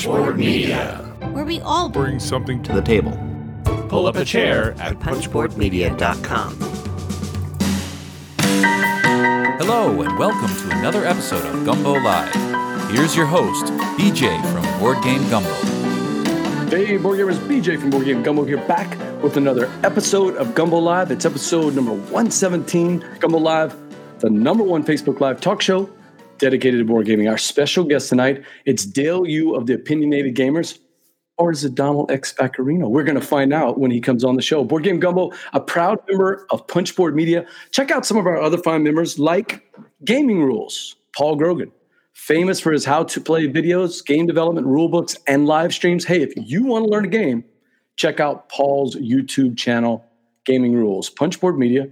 Punchboard Media, where we all bring something to the table. Pull up a chair at punchboardmedia.com. Hello, and welcome to another episode of Gumbo Live. Here's your host, BJ from Board Game Gumbo. Hey, Board Gamers, BJ from Board Game Gumbo here, back with another episode of Gumbo Live. It's episode number 117. Gumbo Live, the number one Facebook Live talk show dedicated to board gaming. Our special guest tonight, it's Dale Yu of the Opinionated Gamers, or is it Donald X Vaccarino? We're going to find out when he comes on the show. Board Game Gumbo, a proud member of Punchboard Media. Check out some of our other fine members like Gaming Rules, Paul Grogan, famous for his how to play videos, game development, rule books, and live streams. Hey, if you want to learn a game, check out Paul's YouTube channel, Gaming Rules, Punchboard Media,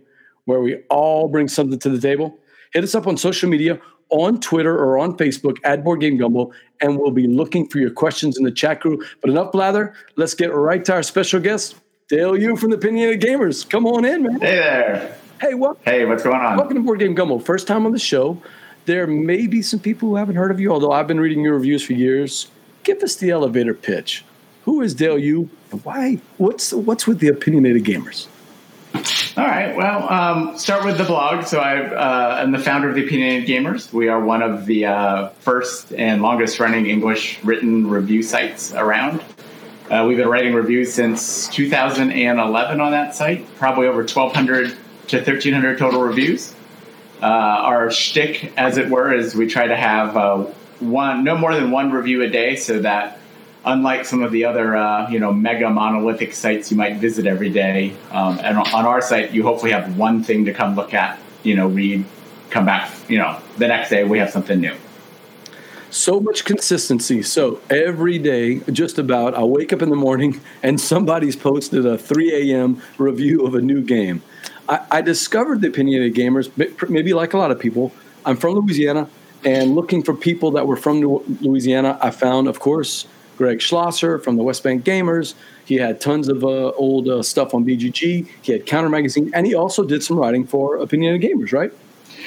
where we all bring something to the table. Hit us up on social media on Twitter or on Facebook at Board Game Gumbo, and we'll be looking for your questions in the chat group. But enough blather. Let's get right to our special guest, Dale Yu from the Opinionated Gamers. Come on in, man. Hey there. Hey, what? Hey, what's going on? Welcome to Board Game Gumbo. First time on the show. There may be some people who haven't heard of you, although I've been reading your reviews for years. Give us the elevator pitch. Who is Dale Yu, and why? What's what's with the Opinionated Gamers? All right. Well, um, start with the blog. So I uh, am the founder of the Opinionated Gamers. We are one of the uh, first and longest running English written review sites around. Uh, we've been writing reviews since 2011 on that site, probably over 1,200 to 1,300 total reviews. Uh, our shtick, as it were, is we try to have uh, one, no more than one review a day, so that unlike some of the other uh, you know mega monolithic sites you might visit every day, um, and on our site you hopefully have one thing to come look at, you know, read, come back, you know, the next day we have something new. So much consistency. So every day, just about, I wake up in the morning and somebody's posted a 3 a.m. review of a new game. I, I discovered the opinionated gamers, maybe like a lot of people. I'm from Louisiana, and looking for people that were from Louisiana, I found, of course, Greg Schloesser from the West Bank Gamers. He had tons of uh, old uh, stuff on BGG. He had Counter Magazine, and he also did some writing for Opinion Opinionated Gamers, right?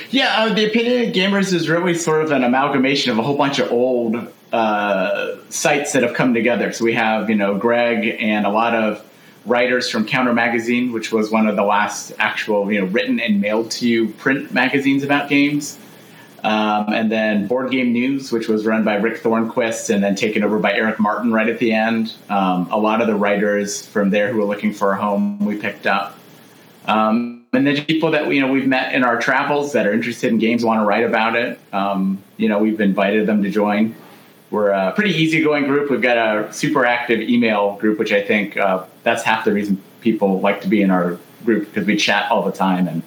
Yeah, uh, the Opinionated Gamers is really sort of an amalgamation of a whole bunch of old uh, sites that have come together. So we have, you know, Greg and a lot of writers from Counter Magazine, which was one of the last actual, you know, written and mailed to you print magazines about games. Um, and then Board Game News, which was run by Rick Thornquist and then taken over by Eric Martin right at the end. Um, a lot of the writers from there who were looking for a home we picked up. Um, and then people that you know we've met in our travels that are interested in games want to write about it. Um, you know, we've invited them to join. We're a pretty easygoing group. We've got a super active email group, which I think uh, that's half the reason people like to be in our group because we chat all the time and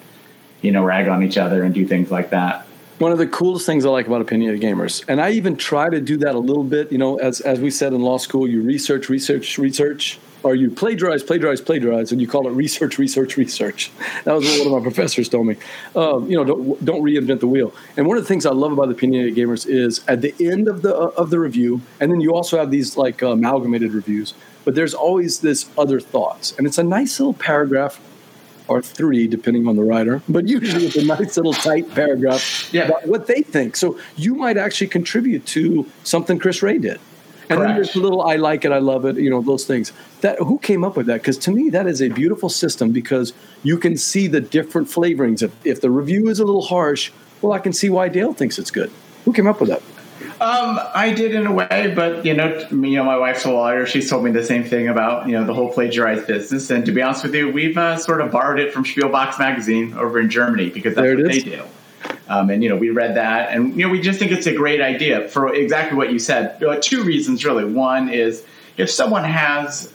you know rag on each other and do things like that one of the coolest things I like about opinionated gamers, and I even try to do that a little bit. You know, as as we said in law school, you research, research, research, or you plagiarize, plagiarize, plagiarize, and you call it research, research, research. That was what one of my professors told me. Um, you know, don't don't reinvent the wheel. And one of the things I love about opinionated gamers is at the end of the uh, of the review, and then you also have these like uh, amalgamated reviews. But there's always this other thoughts, and it's a nice little paragraph or three, depending on the writer, but usually it's a nice little tight paragraph yeah. about what they think. So you might actually contribute to something Chris Wray did. And Correct. then there's a little I like it, I love it, you know, those things. That who came up with that? Because to me, that is a beautiful system because you can see the different flavorings. If, if the review is a little harsh, well, I can see why Dale thinks it's good. Who came up with that? Um, I did in a way, but you know, you know, my wife's a lawyer. She's told me the same thing about you know the whole plagiarized business. And to be honest with you, we've uh, sort of borrowed it from Spielbox magazine over in Germany because that's what they do. Um, and you know, we read that, and you know, we just think it's a great idea for exactly what you said. Uh, two reasons, really. One is if someone has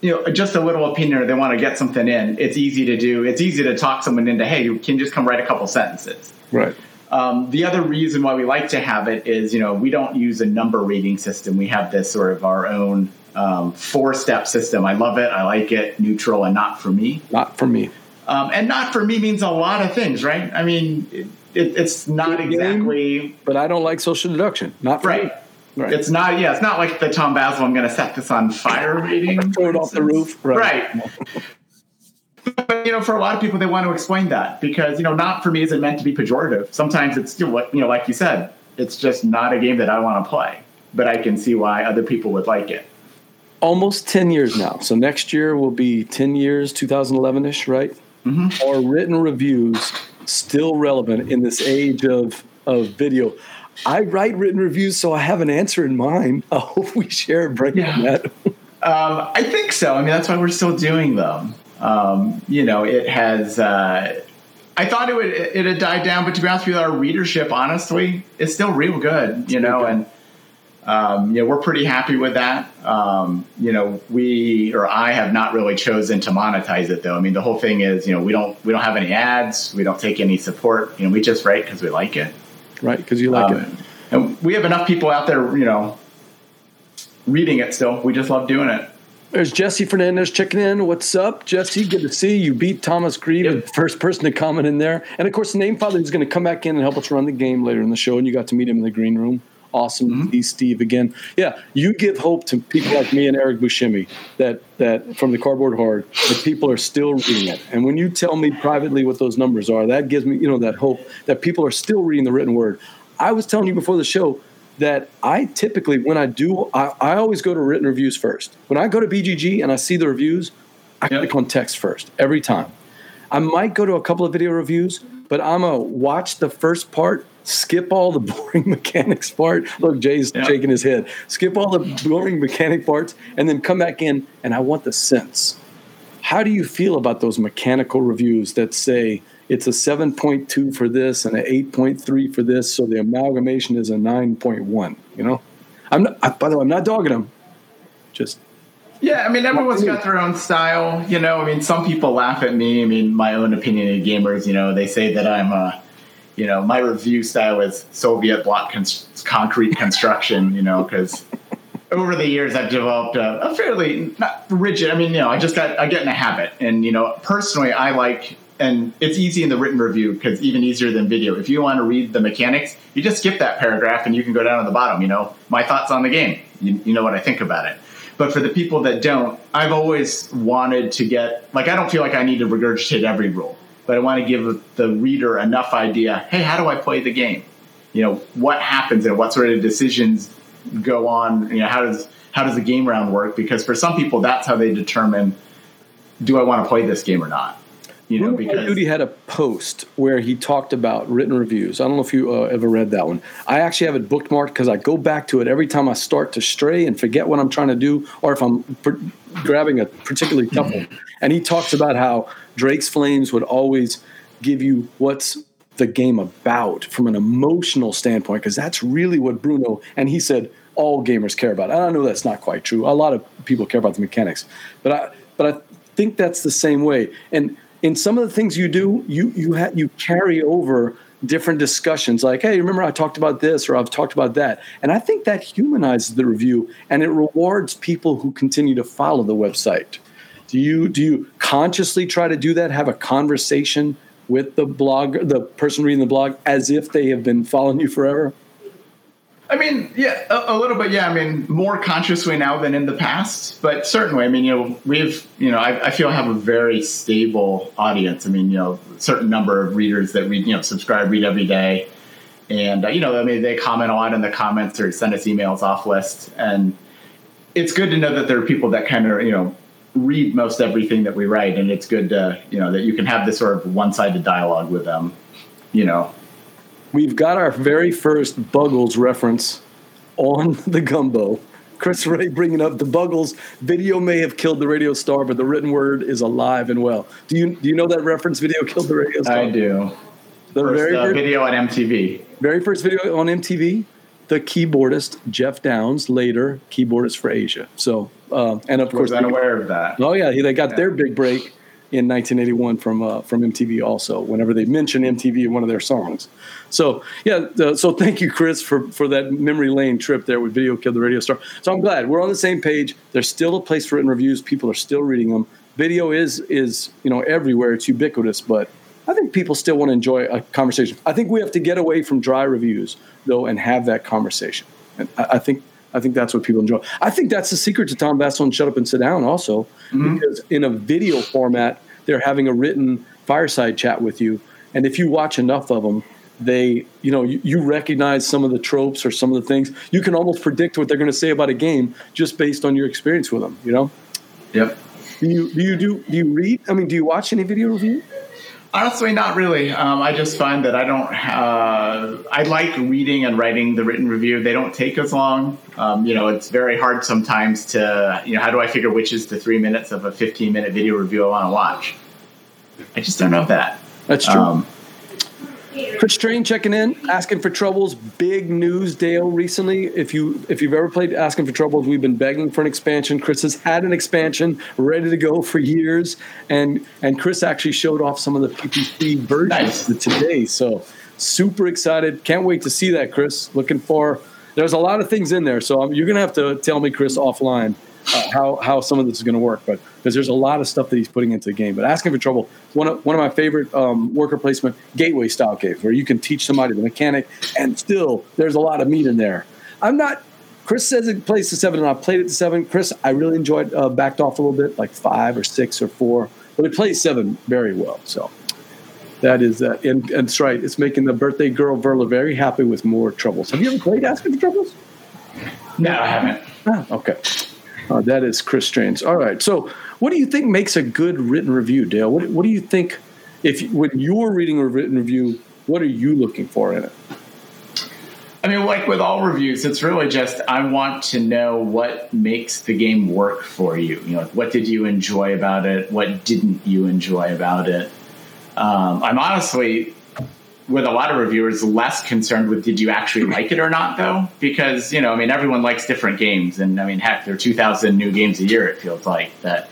you know just a little opinion or they want to get something in, it's easy to do. It's easy to talk someone into, hey, you can just come write a couple sentences. Right. Um, the other reason why we like to have it is, you know, we don't use a number rating system. We have this sort of our own um, four step system. I love it. I like it. Neutral and not for me. Not for me. Um, and not for me means a lot of things, right? I mean, it, it, it's not Good exactly. Game, but I don't like social deduction. Not for right. me. Right. It's not, yeah, it's not like the Tom Vasel, I'm going to set this on fire rating. Throw it off the roof. Right. right. But you know, for a lot of people, they want to explain that because you know, not for me is it meant to be pejorative. Sometimes it's know, what you know, like you said, it's just not a game that I want to play. but I can see why other people would like it. Almost 10 years now. So next year will be 10 years, 2011 ish, right? Mm-hmm. Are written reviews still relevant in this age of, of video? I write written reviews, so I have an answer in mind. I hope we share a break yeah. that. um, I think so. I mean, that's why we're still doing them. Um, you know, it has. Uh, I thought it would it had died down, but to be honest with you, our readership, honestly, is still real good. You know, and um, you know we're pretty happy with that. Um, you know, we or I have not really chosen to monetize it though. I mean, the whole thing is, you know, we don't we don't have any ads, we don't take any support. You know, we just write because we like it. Right, because you like um, it. And we have enough people out there, you know, reading it still. We just love doing it. There's Jesse Fernandez checking in. What's up, Jesse? Good to see you. Beat Thomas Grieve, yep. first person to comment in there. And of course, the name father is going to come back in and help us run the game later in the show. And you got to meet him in the green room. Awesome mm-hmm. see Steve again. Yeah, you give hope to people like me and Eric Buscemi that that from the cardboard horde that people are still reading it. And when you tell me privately what those numbers are, that gives me you know that hope that people are still reading the written word. I was telling you before the show that I typically, when I do, I, I, always go to written reviews first. When I go to BGG and I see the reviews, I yep. click on text first every time. I might go to a couple of video reviews, but I'm a watch the first part, skip all the boring mechanics part. Look, Jay's yep. shaking his head. Skip all the boring mechanic parts, and then come back in, and I want the sense. How do you feel about those mechanical reviews that say it's a 7.2 for this and an 8.3 for this, so the amalgamation is a 9.1. You know, I'm not, I, by the way, I'm not dogging them. Just yeah, I mean, everyone's got their own style. You know, I mean, some people laugh at me. I mean, my own opinion opinionated gamers. You know, they say that I'm a, you know, my review style is Soviet block concrete construction. You know, because over the years I've developed a, a, fairly not rigid. I mean, you know, I just got I get in a habit, and you know, personally, I like and it's easy in the written review because even easier than video. If you want to read the mechanics, you just skip that paragraph and you can go down to the bottom. You know, my thoughts on the game. You, you know what I think about it. But for the people that don't, I've always wanted to get like I don't feel like I need to regurgitate every rule, but I want to give the reader enough idea. Hey, how do I play the game? You know, what happens and what sort of decisions go on? You know, how does how does the game round work? Because for some people, that's how they determine do I want to play this game or not. You know, because Duty had a post where he talked about written reviews. I don't know if you uh, ever read that one. I actually have it bookmarked because I go back to it every time I start to stray and forget what I'm trying to do, or if I'm per- grabbing a particularly tough one. And he talks about how Drake's Flames would always give you what's the game about from an emotional standpoint, because that's really what Bruno and he said all gamers care about. I know that's not quite true. A lot of people care about the mechanics, but I but I think that's the same way. And in some of the things you do, you you ha- you carry over different discussions. Like hey remember i talked about this or i've talked about that. And i think that humanizes the review and it rewards people who continue to follow the website. Do you do you consciously try to do that? Have a conversation with the blog the person reading the blog as if they have been following you forever I mean, yeah, a, a, little bit. Yeah, I mean, more consciously now than in the past, but certainly, I mean, you know, we've, you know, I, I feel I have a very stable audience. I mean, you know, certain number of readers that read, you know, subscribe, read every day, and uh, you know, I mean, they comment a lot in the comments or send us emails off list, and it's good to know that there are people that kind of, you know, read most everything that we write, and it's good to, you know, that you can have this sort of one-sided dialogue with them, you know, We've got our very first Buggles reference on the gumbo. Chris Wray bringing up the Buggles video may have killed the radio star, but the written word is alive and well. Do you do you know that reference? Video killed the radio star. I do. The first, very uh, first, video on MTV. Very first video on MTV. The keyboardist Geoff Downes, later keyboardist for Asia. So, uh, and of was course, unaware of that. Oh yeah, they got yeah. their big break in 1981 from uh, from MTV also whenever they mention MTV in one of their songs. So yeah, uh, so thank you, Chris, for for that memory lane trip there with Video Killed the Radio Star. So I'm glad we're on the same page. There's still a place for written reviews. People are still reading them. Video is is you know everywhere. It's ubiquitous, but I think people still want to enjoy a conversation. I think we have to get away from dry reviews though and have that conversation. And I, I think I think that's what people enjoy. I think that's the secret to Tom Vasel and Shut Up and Sit Down, also, mm-hmm. because in a video format, they're having a written fireside chat with you. And if you watch enough of them, they, you know, you, you recognize some of the tropes or some of the things. You can almost predict what they're going to say about a game just based on your experience with them. You know. Yep. Do you do you do do you read? I mean, do you watch any video review? Honestly, not really. Um, I just find that I don't. Uh, I like reading and writing the written review. They don't take as long. Um, you know, it's very hard sometimes to. You know, how do I figure which is the three minutes of a fifteen-minute video review I want to watch? I just don't know that. That's true. Um, Chris Strain checking in, asking for Trobils. Big news, Dale. Recently, if you if you've ever played Asking for Trobils, we've been begging for an expansion. Chris has had an expansion ready to go for years, and and Chris actually showed off some of the PPC versions Nice. today. So super excited! Can't wait to see that, Chris. Looking for. There's a lot of things in there, so you're gonna have to tell me, Chris, offline uh, how how some of this is going to work. But because there's a lot of stuff that he's putting into the game. But asking for trouble, one of one of my favorite um, worker placement gateway style games where you can teach somebody the mechanic, and still there's a lot of meat in there. I'm not. Chris says it plays to seven, and I played it to seven. Chris, I really enjoyed. Uh, backed off a little bit, like five or six or four, but it plays seven very well. So. That is that, and, and it's right. It's making the birthday girl Verla very happy with more troubles. Have you ever played Asking for Trobils? no, I haven't. Ah, okay. Uh, that is Chris Strains. All right. So, what do you think makes a good written review, Dale? What, what do you think, if when you're reading a written review, what are you looking for in it? I mean, like with all reviews, it's really just I want to know what makes the game work for you. You know, what did you enjoy about it? What didn't you enjoy about it? Um, I'm honestly, with a lot of reviewers, less concerned with did you actually like it or not, though, because you know, I mean, everyone likes different games, and I mean, heck, there are 2,000 new games a year. It feels like that,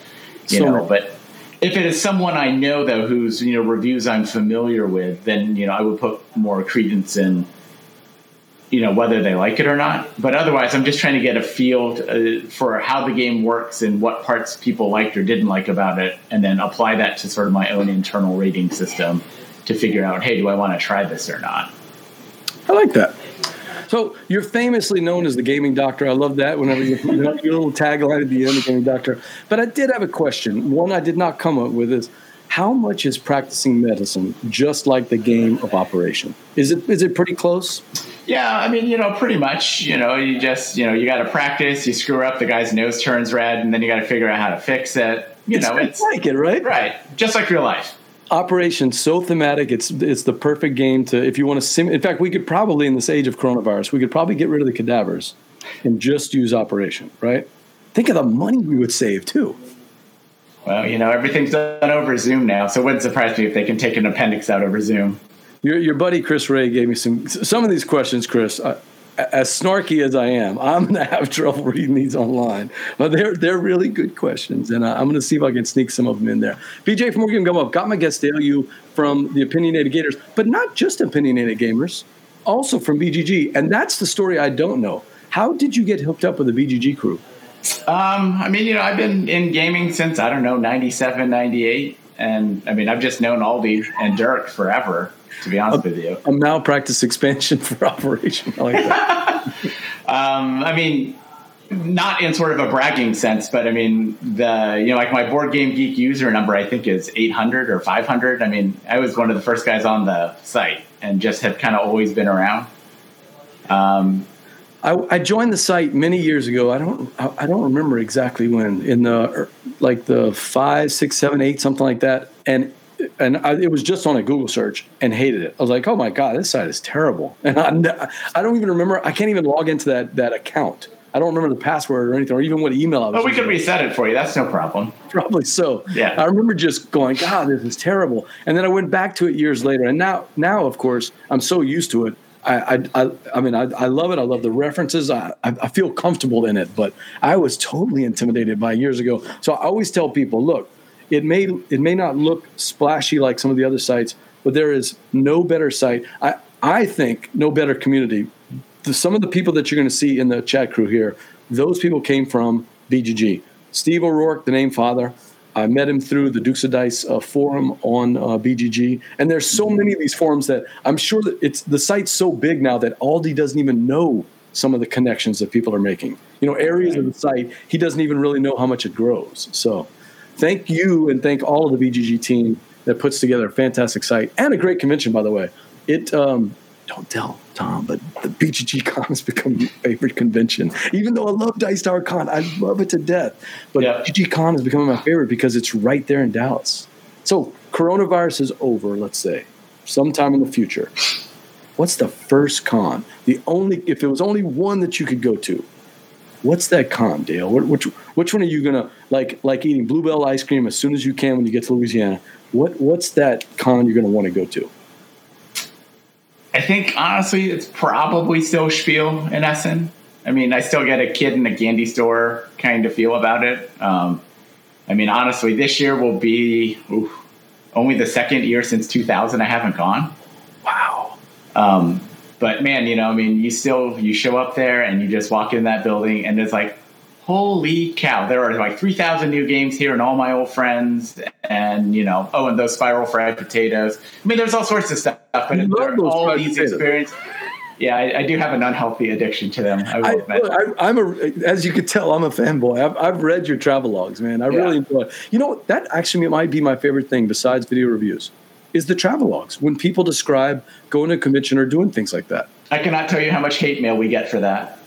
you So know, but. If it is someone I know though, whose you know reviews I'm familiar with, then you know I would put more credence in you know whether they like it or not. But otherwise, I'm just trying to get a feel uh, for how the game works and what parts people liked or didn't like about it, and then apply that to sort of my own internal rating system to figure out, hey, do I want to try this or not? I like that. So you're famously known as the gaming doctor. I love that. Whenever you, you know, your little tagline at the end, the gaming doctor. But I did have a question. One I did not come up with is how much is practicing medicine just like the game of operation? Is it is it pretty close? Yeah, I mean, you know, pretty much. You know, you just you know you got to practice. You screw up, the guy's nose turns red, and then you got to figure out how to fix it. You it's, know, it's it's like it, right? right, just like real life. Operation so thematic. It's it's the perfect game to if you want to sim. In fact, we could probably in this age of coronavirus, we could probably get rid of the cadavers and just use Operation. Right? Think of the money we would save too. Well, you know, everything's done over Zoom now, so it wouldn't surprise me if they can take an appendix out over Zoom. Your, your buddy Chris Wray gave me some some of these questions, Chris. Uh, as snarky as I am, I'm going to have trouble reading these online, but they're they're really good questions, and uh, I'm going to see if I can sneak some of them in there. BJ from Morgan Up got my guest Dale Yu from the Opinionated Gamers, but not just Opinionated Gamers, also from BGG, and that's the story I don't know. How did you get hooked up with the BGG crew? Um, I mean, you know, I've been in gaming since, I don't know, 97, 98. And I mean, I've just known Aldie and Derk forever, to be honest with you. A malpractice expansion for Operation. I like that. Um, I mean, not in sort of a bragging sense, but I mean, the, you know, like my board game geek user number, I think is 800 or 500. I mean, I was one of the first guys on the site and just have kind of always been around. Um, I, I joined the site many years ago. I don't I I don't remember exactly when in the er, like the five, six, seven, eight, something like that. And and I, it was just on a Google search and hated it. I was like, oh my god, this site is terrible. And I, I don't even remember. I can't even log into that that account. I don't remember the password or anything, or even what email I was. but we could reset it for you. That's no problem. Probably so. Yeah. I remember just going, God, this is terrible. And then I went back to it years later, and now, now of course, I'm so used to it. I, I, I, I mean, I, I love it. I love the references. I, I, I feel comfortable in it. But I was totally intimidated by years ago. So I always tell people, look, it may it may not look splashy like some of the other sites, but there is no better site. I, I think no better community. The, some of the people that you're going to see in the chat crew here, those people came from BGG. Steve O'Rourke, the name father. I met him through the Dukes of Dice uh, forum on uh, BGG, and there's so many of these forums that I'm sure that it's the site's so big now that Aldie doesn't even know some of the connections that people are making. You know, areas of the site he doesn't even really know how much it grows. So, thank you and thank all of the BGG team that puts together a fantastic site and a great convention, by the way. it. Um, don't tell Tom, but the BGG Con has become my favorite convention. Even though I love Dice Tower Con, I love it to death. But Yeah. BGG Con is becoming my favorite because it's right there in Dallas. So coronavirus is over. Let's say sometime in the future. What's the first con? The only if it was only one that you could go to, what's that con, Dale? Which which one are you gonna like? Like eating Bluebell ice cream as soon as you can when you get to Louisiana. What what's that con you're gonna want to go to? I think honestly, it's probably still Spiel in Essen. I mean, I still get a kid in a candy store kind of feel about it. Um, I mean, honestly, this year will be oof, only the second year since 2000 I haven't gone. Wow. Um, but man, you know, I mean, you still you show up there and you just walk in that building and it's like, holy cow! There are like 3,000 new games here and all my old friends and you know, oh, and those spiral fried potatoes. I mean, there's all sorts of stuff, but love there are those all these potatoes. experiences. Yeah, I, I do have an unhealthy addiction to them. I will admit. I, I'm a, as you can tell, I'm a fanboy. I've, I've read your travel logs, man. I really enjoy. It. You know, what? that actually might be my favorite thing besides video reviews, is the travel logs. When people describe going to a convention or doing things like that. I cannot tell you how much hate mail we get for that.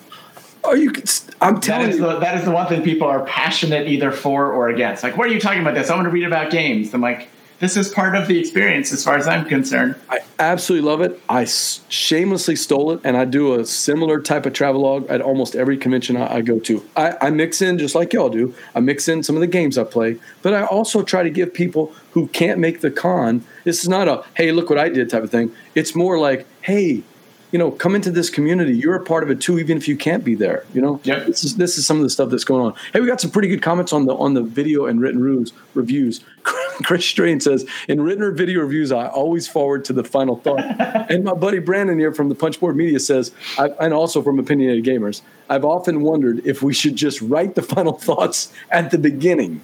Are you? I'm That telling is you. the that is the one thing people are passionate either for or against. Like, what are you talking about this? I want to read about games. I'm like, this is part of the experience as far as I'm concerned. I absolutely love it. I shamelessly stole it, and I do a similar type of travelogue at almost every convention I, I go to. I, I mix in just like y'all do. I mix in some of the games I play, but I also try to give people who can't make the con. This is not a "Hey, look what I did" type of thing. It's more like, "Hey, you know, come into this community. You're a part of it too, even if you can't be there. You know, Yep. this is this is some of the stuff that's going on. Hey, we got some pretty good comments on the on the video and written reviews. Reviews. Chris Strain says in written or video reviews, I always forward to the final thought. and my buddy Brandon here from the Punchboard Media says, and also from Opinionated Gamers, I've often wondered if we should just write the final thoughts at the beginning.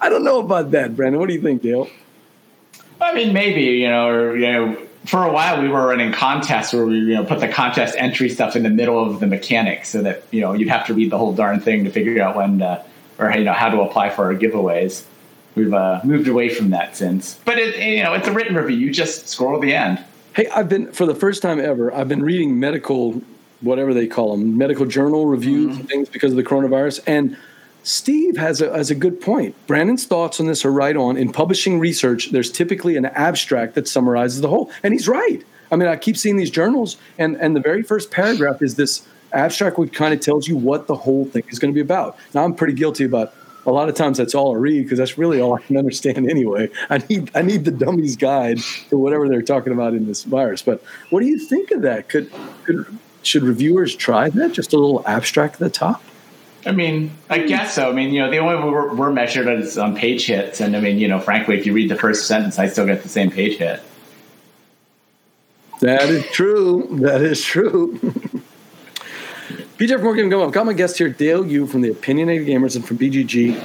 I don't know about that, Brandon. What do you think, Dale? I mean, maybe you know, or you know, for a while we were running contests where we you know put the contest entry stuff in the middle of the mechanics, so that you know you'd have to read the whole darn thing to figure out when to, or you know how to apply for our giveaways. We've uh, moved away from that since, but it you know it's a written review. You just scroll to the end. Hey, I've been for the first time ever. I've been reading medical, whatever they call them, medical journal reviews and things because of the coronavirus. And Steve has a has a good point. Brandon's thoughts on this are right on. In publishing research, there's typically an abstract that summarizes the whole, and he's right. I mean, I keep seeing these journals, and and the very first paragraph is this abstract, which kind of tells you what the whole thing is going to be about. Now, I'm pretty guilty about. A lot of times that's all I read because that's really all I can understand anyway. I need I need the dummy's guide to whatever they're talking about in this virus. But what do you think of that? Could, could should reviewers try that? Just a little abstract at the top. I mean, I guess so. I mean, you know, the only way we're, we're measured is on page hits, and I mean, you know, frankly, if you read the first sentence, I still get the same page hit. That is true. That is true. BJ from Morgan Go. I've got my guest here, Dale Yu from the Opinionated Gamers and from BGG.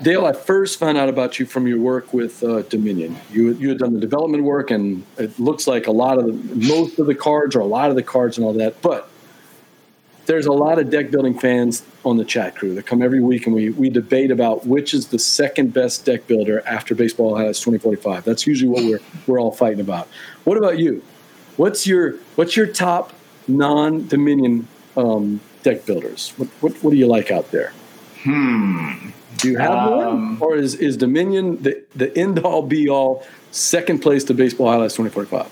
Dale, I first found out about you from your work with uh, Dominion. You you had done the development work, and it looks like a lot of the most of the cards or a lot of the cards and all that. But there's a lot of deck building fans on the chat crew that come every week, and we we debate about which is the second best deck builder after baseball has 2045. That's usually what we're we're all fighting about. What about you? What's your what's your top non Dominion um, deck builders? What, what what do you like out there? Hmm. Do you have Um, one, or is is Dominion the the end all be all second place to baseball highlights 2045?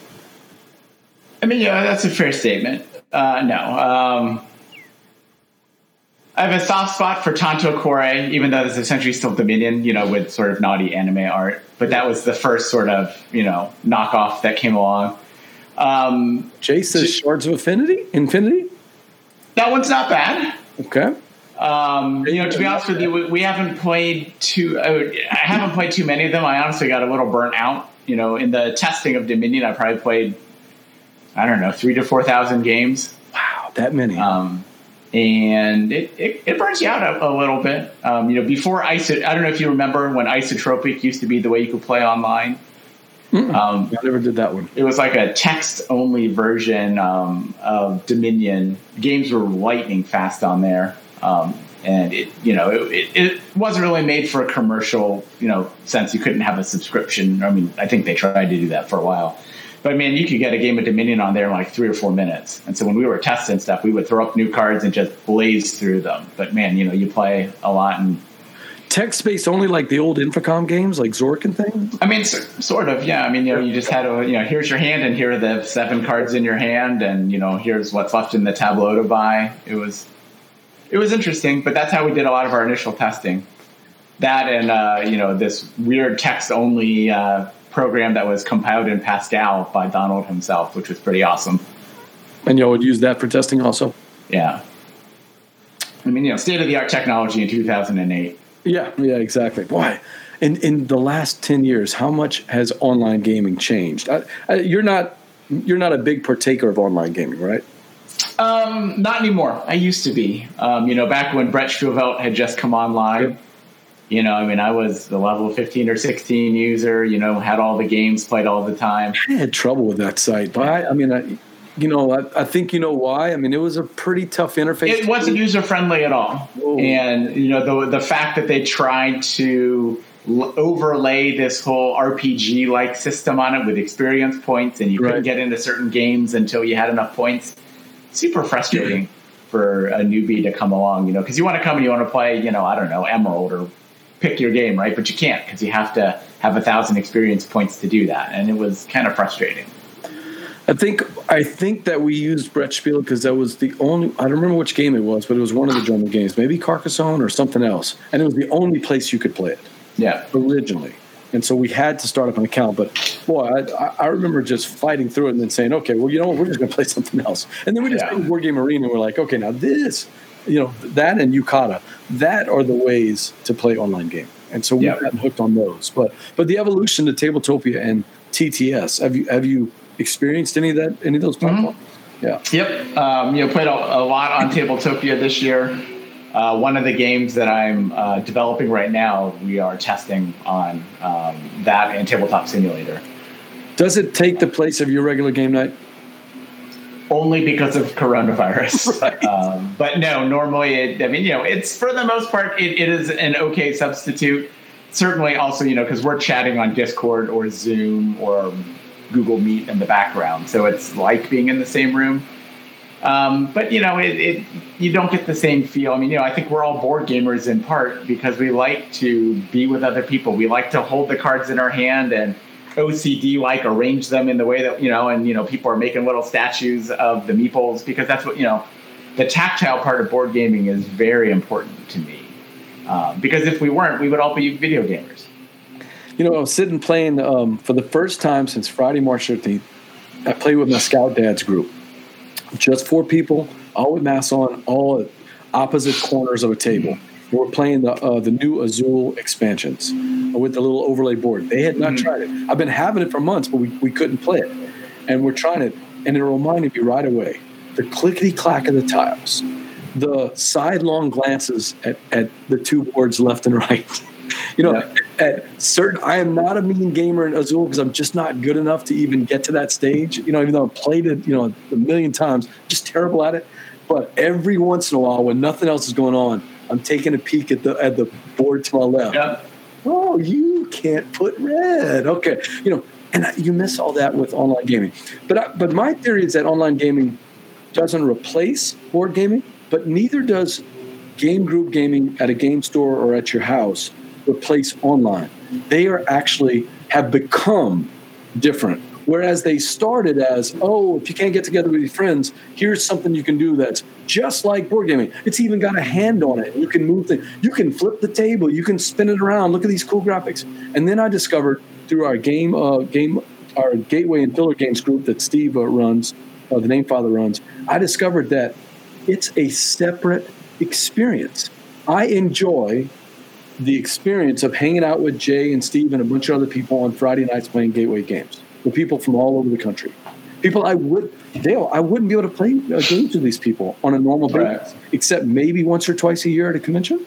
I mean, yeah, that's a fair statement. Uh, no. Um, I have a soft spot for Tanto Cuore, even though it's essentially still Dominion, you know, with sort of naughty anime art. But that was the first sort of, you know, knockoff that came along. Um, Jay says Shards of Affinity, Infinity. that one's not bad. Okay, Um, you know, to be honest with you, we, we haven't played too. I I haven't played too many of them. I honestly got a little burnt out. You know, in the testing of Dominion, I probably played, I don't know, three to four thousand games. wow, that many. um, and it, it, it burns you out a, a little bit. Um, you know, before iso, I don't know if you remember when isotropic used to be the way you could play online. Um, I never did that one. it was like a text only version um, of Dominion. Games were lightning fast on there. Um, and it, you know, it, it, it wasn't really made for a commercial, you know, sense. You couldn't have a subscription. I mean, I think they tried to do that for a while. But man, you could get a game of Dominion on there in like three or four minutes. And so when we were testing stuff, we would throw up new cards and just blaze through them. But man, you know, you play a lot and Text based only like the old Infocom games, like Zork and things. I mean, so, sort of, yeah. I mean, you know, you just had a, you know, here's your hand, and here are the seven cards in your hand, and you know, here's what's left in the tableau to buy. It was, it was interesting, but that's how we did a lot of our initial testing. That and uh, you know, this weird text only uh, program that was compiled in Pascal by Donald himself, which was pretty awesome. And y'all would use that for testing also. Yeah. I mean, you know, state of the art technology in 2008. Yeah, yeah, exactly. Boy, in in the last ten years, how much has online gaming changed? I, I, you're not you're not a big partaker of online gaming, right? Um, not anymore. I used to be. Um, you know, back when Brettspielwelt had just come online. Yep. You know, I mean, I was the level 15 or 16 user. You know, had all the games, played all the time. I had trouble with that site, but I, I mean, I, you know, I, I, think you know why. I mean, it was a pretty tough interface. It wasn't user friendly at all, Whoa. and you know, the the fact that they tried to l- overlay this whole RPG like system on it with experience points, and you couldn't get into certain games until you had enough points. Super frustrating for a newbie to come along, you know, because you want to come and you want to play, you know, I don't know, Emerald or pick your game, right? But you can't because you have to have a thousand experience points to do that, and it was kind of frustrating. I think I think that we used Brettspiel because that was the only. I don't remember which game it was, but it was one of the German games, maybe Carcassonne or something else, and it was the only place you could play it. Yeah, originally, and so we had to start up an account. But boy, I, I remember just fighting through it and then saying, "Okay, well, you know what? We're just going to play something else." And then we just yeah. played Board Game Arena, and we're like, "Okay, now this, you know, that and Yucata, that are the ways to play online game." And so we've yeah. gotten hooked on those. But but the evolution to Tabletopia and TTS, have you have you experienced any of that, any of those mm-hmm. platforms? Mm-hmm. Yeah. Yep. Um, you know, played a, a, lot on Tabletopia this year. Uh, one of the games that I'm uh, developing right now, we are testing on um, that and Tabletop Simulator. Does it take the place of your regular game night? Only because of coronavirus. Right. Um, but no, normally, it, I mean, you know, it's for the most part, it, it is an okay substitute. Certainly, also, you know, because we're chatting on Discord or Zoom or Google Meet in the background, so it's like being in the same room. Um, but you know, it, it, you don't get the same feel. I mean, you know, I think we're all board gamers in part because we like to be with other people. We like to hold the cards in our hand and OCD like arrange them in the way that you know, and you know, people are making little statues of the meeples because that's what you know. The tactile part of board gaming is very important to me um, because if we weren't, we would all be video gamers. You know, I was sitting playing um, for the first time since Friday, March 13th. I played with my Scout Dads group. Just four people, all with masks on, all at opposite corners of a table. We're playing the uh, the new Azul expansions with the little overlay board. They had not mm-hmm. tried it. I've been having it for months, but we, we couldn't play it. And we're trying it, and it reminded me right away the clickety clack of the tiles, the sidelong glances at, at the two boards left and right. you know, yeah at certain I am not a mean gamer in Azul because I'm just not good enough to even get to that stage. You know, even though I've played it, you know, a million times, just terrible at it. But every once in a while, when nothing else is going on, I'm taking a peek at the at the board to my left. Yeah. Oh, you can't put red. Okay, you know, and you miss all that with online gaming. But I, but my theory is that online gaming doesn't replace board gaming, but neither does game group gaming at a game store or at your house replace online. They are actually have become different. Whereas they started as, oh, if you can't get together with your friends, here's something you can do that's just like board gaming. It's even got a hand on it. You can move things. You can flip the table. You can spin it around. Look at these cool graphics. And then I discovered through our game, uh, game, our Gateway and Filler Games group that Steve uh, runs, uh, the name father runs. I discovered that it's a separate experience. I enjoy the experience of hanging out with Jay and Steve and a bunch of other people on Friday nights playing Gateway games with people from all over the country. People I would, Dale, I wouldn't be able to play uh, games with these people on a normal basis, except maybe once or twice a year at a convention.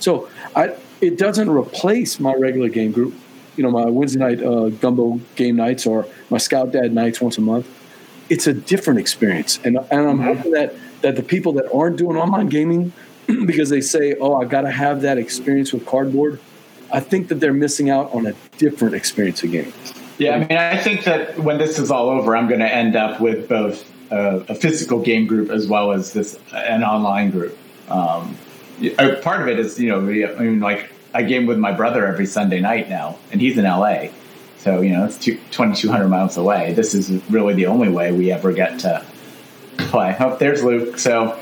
So I, it doesn't replace my regular game group. You know, my Wednesday night uh, gumbo game nights or my Scout Dad nights once a month. It's a different experience, and and I'm hoping that that the people that aren't doing online gaming because they say, "Oh, I got to have that experience with cardboard." I think that they're missing out on a different experience of gaming. Yeah, I mean, I think that when this is all over, I'm going to end up with both a, a physical game group as well as this an online group. Um, uh, part of it is, you know, I mean, like I game with my brother every Sunday night now, and he's in LA. So, you know, it's 2,200 miles away. This is really the only way we ever get to play. Oh, there's Luke. So,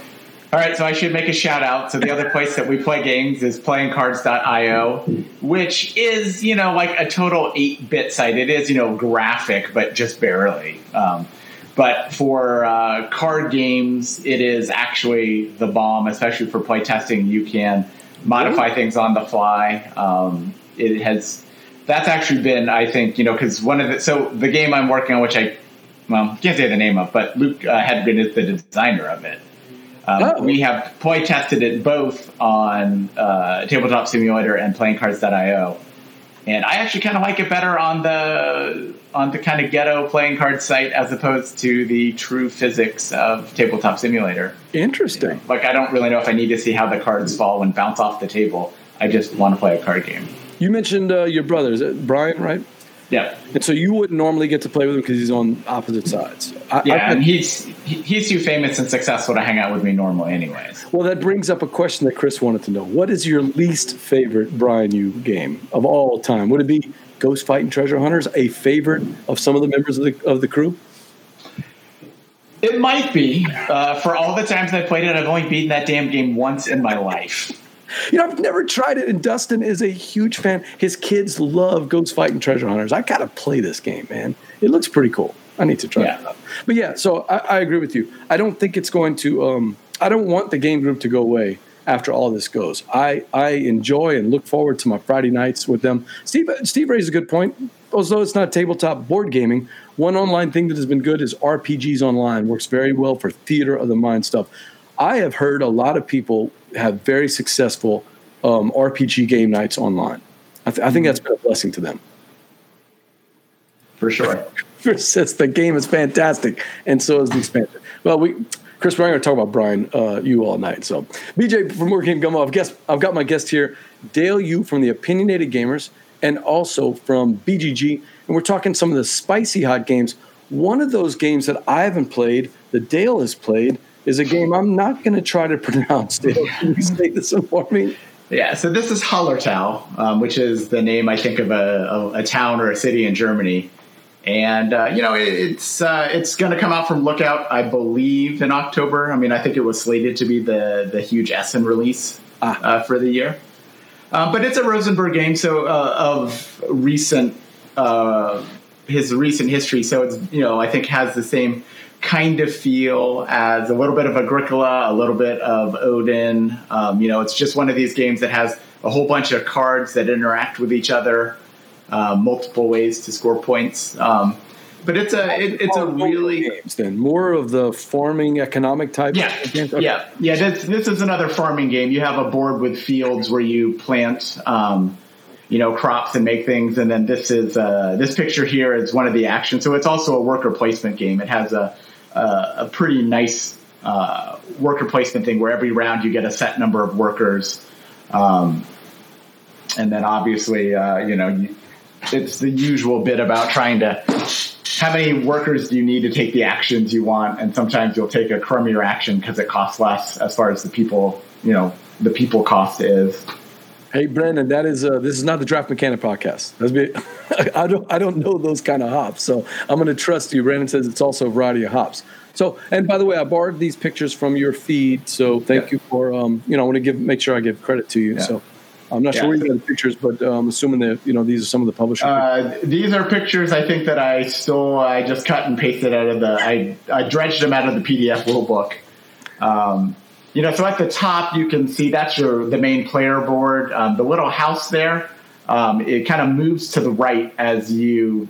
all right, so I should make a shout out. So the other place that we play games is playingcards.io, which is, you know, like a total 8-bit site. It is, you know, graphic, but just barely. Um, but for uh, card games, it is actually the bomb, especially for playtesting. You can modify things on the fly. Um, it has that's actually been, I think, you know, because one of the so the game I'm working on, which I well can't say the name of, but Luke uh, Hedgren is the designer of it. Um, oh. We have play tested it both on uh, Tabletop Simulator and PlayingCards.io, and I actually kind of like it better on the on the kind of ghetto playing card site as opposed to the true physics of Tabletop Simulator. Interesting. You know, like I don't really know if I need to see how the cards fall and bounce off the table. I just want to play a card game. You mentioned uh, your brother, is it Brian, right? Yeah. And so you wouldn't normally get to play with him because he's on opposite sides. I, yeah, I, and he's he's too famous and successful to hang out with me normally, anyways. Well, that brings up a question that Chris wanted to know. What is your least favorite Brian Yu game of all time? Would it be Ghost Fighting Treasure Hunters a favorite of some of the members of the of the crew? It might be. Uh, for all the times I played it, I've only beaten that damn game once in my life. You know, I've never tried it, and Dustin is a huge fan. His kids love Ghost Fighting Treasure Hunters. I gotta play this game, man. It looks pretty cool. I need to try yeah. it out. But yeah, so I, I, agree with you. I don't think it's going to. Um, I don't want the game group to go away after all this goes. I I enjoy and look forward to my Friday nights with them. Steve Steve raised a good point. Although it's not tabletop board gaming, one online thing that has been good is RPGs online. Works very well for theater of the mind stuff. I have heard a lot of people have very successful um, RPG game nights online. I, th- I, think that's been a blessing to them. For sure. Says the game is fantastic, and so is the expansion. Well, we Chris, we're going to talk about Brian uh, Yu all night. So, BJ from Game Gumbo, I've, guessed, I've got my guest here, Dale Yu from the Opinionated Gamers, and also from BGG, and we're talking some of the spicy hot games. One of those games that I haven't played, that Dale has played, is a game I'm not going to try to pronounce. Dale, can you say this for me? Yeah, so this is Hallertau, um, which is the name I think of a, a, a town or a city in Germany, and uh, you know it, it's uh, it's going to come out from Lookout, I believe, in October. I mean, I think it was slated to be the the huge Essen release ah. uh, for the year, uh, but it's a Rosenberg game, so uh, of recent uh, his recent history. So it's you know I think has the same kind of feel as a little bit of Agricola, a little bit of Odin. Um, you know, it's just one of these games that has a whole bunch of cards that interact with each other, uh, multiple ways to score points. Um, but it's a it, it's a really games then more of the farming economic type. Yeah, okay. yeah, yeah. This this is another farming game. You have a board with fields where you plant. Um, you know crops and make things and then this is uh, this picture here is one of the actions so it's also a worker placement game it has a uh, a pretty nice uh, worker placement thing where every round you get a set number of workers. Um, and then obviously, uh, you know, it's the usual bit about trying to how many workers do you need to take the actions you want, and sometimes you'll take a crummier action because it costs less as far as the people, you know, the people cost is. Hey, Brandon, that is uh, this is not the Draft Mechanic podcast. Be, I don't I don't know those kind of hops, so I'm going to trust you. Brandon says it's also a variety of hops. So, and by the way, I borrowed these pictures from your feed, so thank yeah. you for um, you know I want to give make sure I give credit to you. Yeah. So. I'm not yeah. sure where you got the pictures, but uh, I'm assuming that you know these are some of the publishers. Uh, these are pictures I think that I stole. I just cut and pasted out of the. I I dredged them out of the PDF rule book. Um, you know, so at the top you can see that's your the main player board. Um, the little house there, um, it kind of moves to the right as you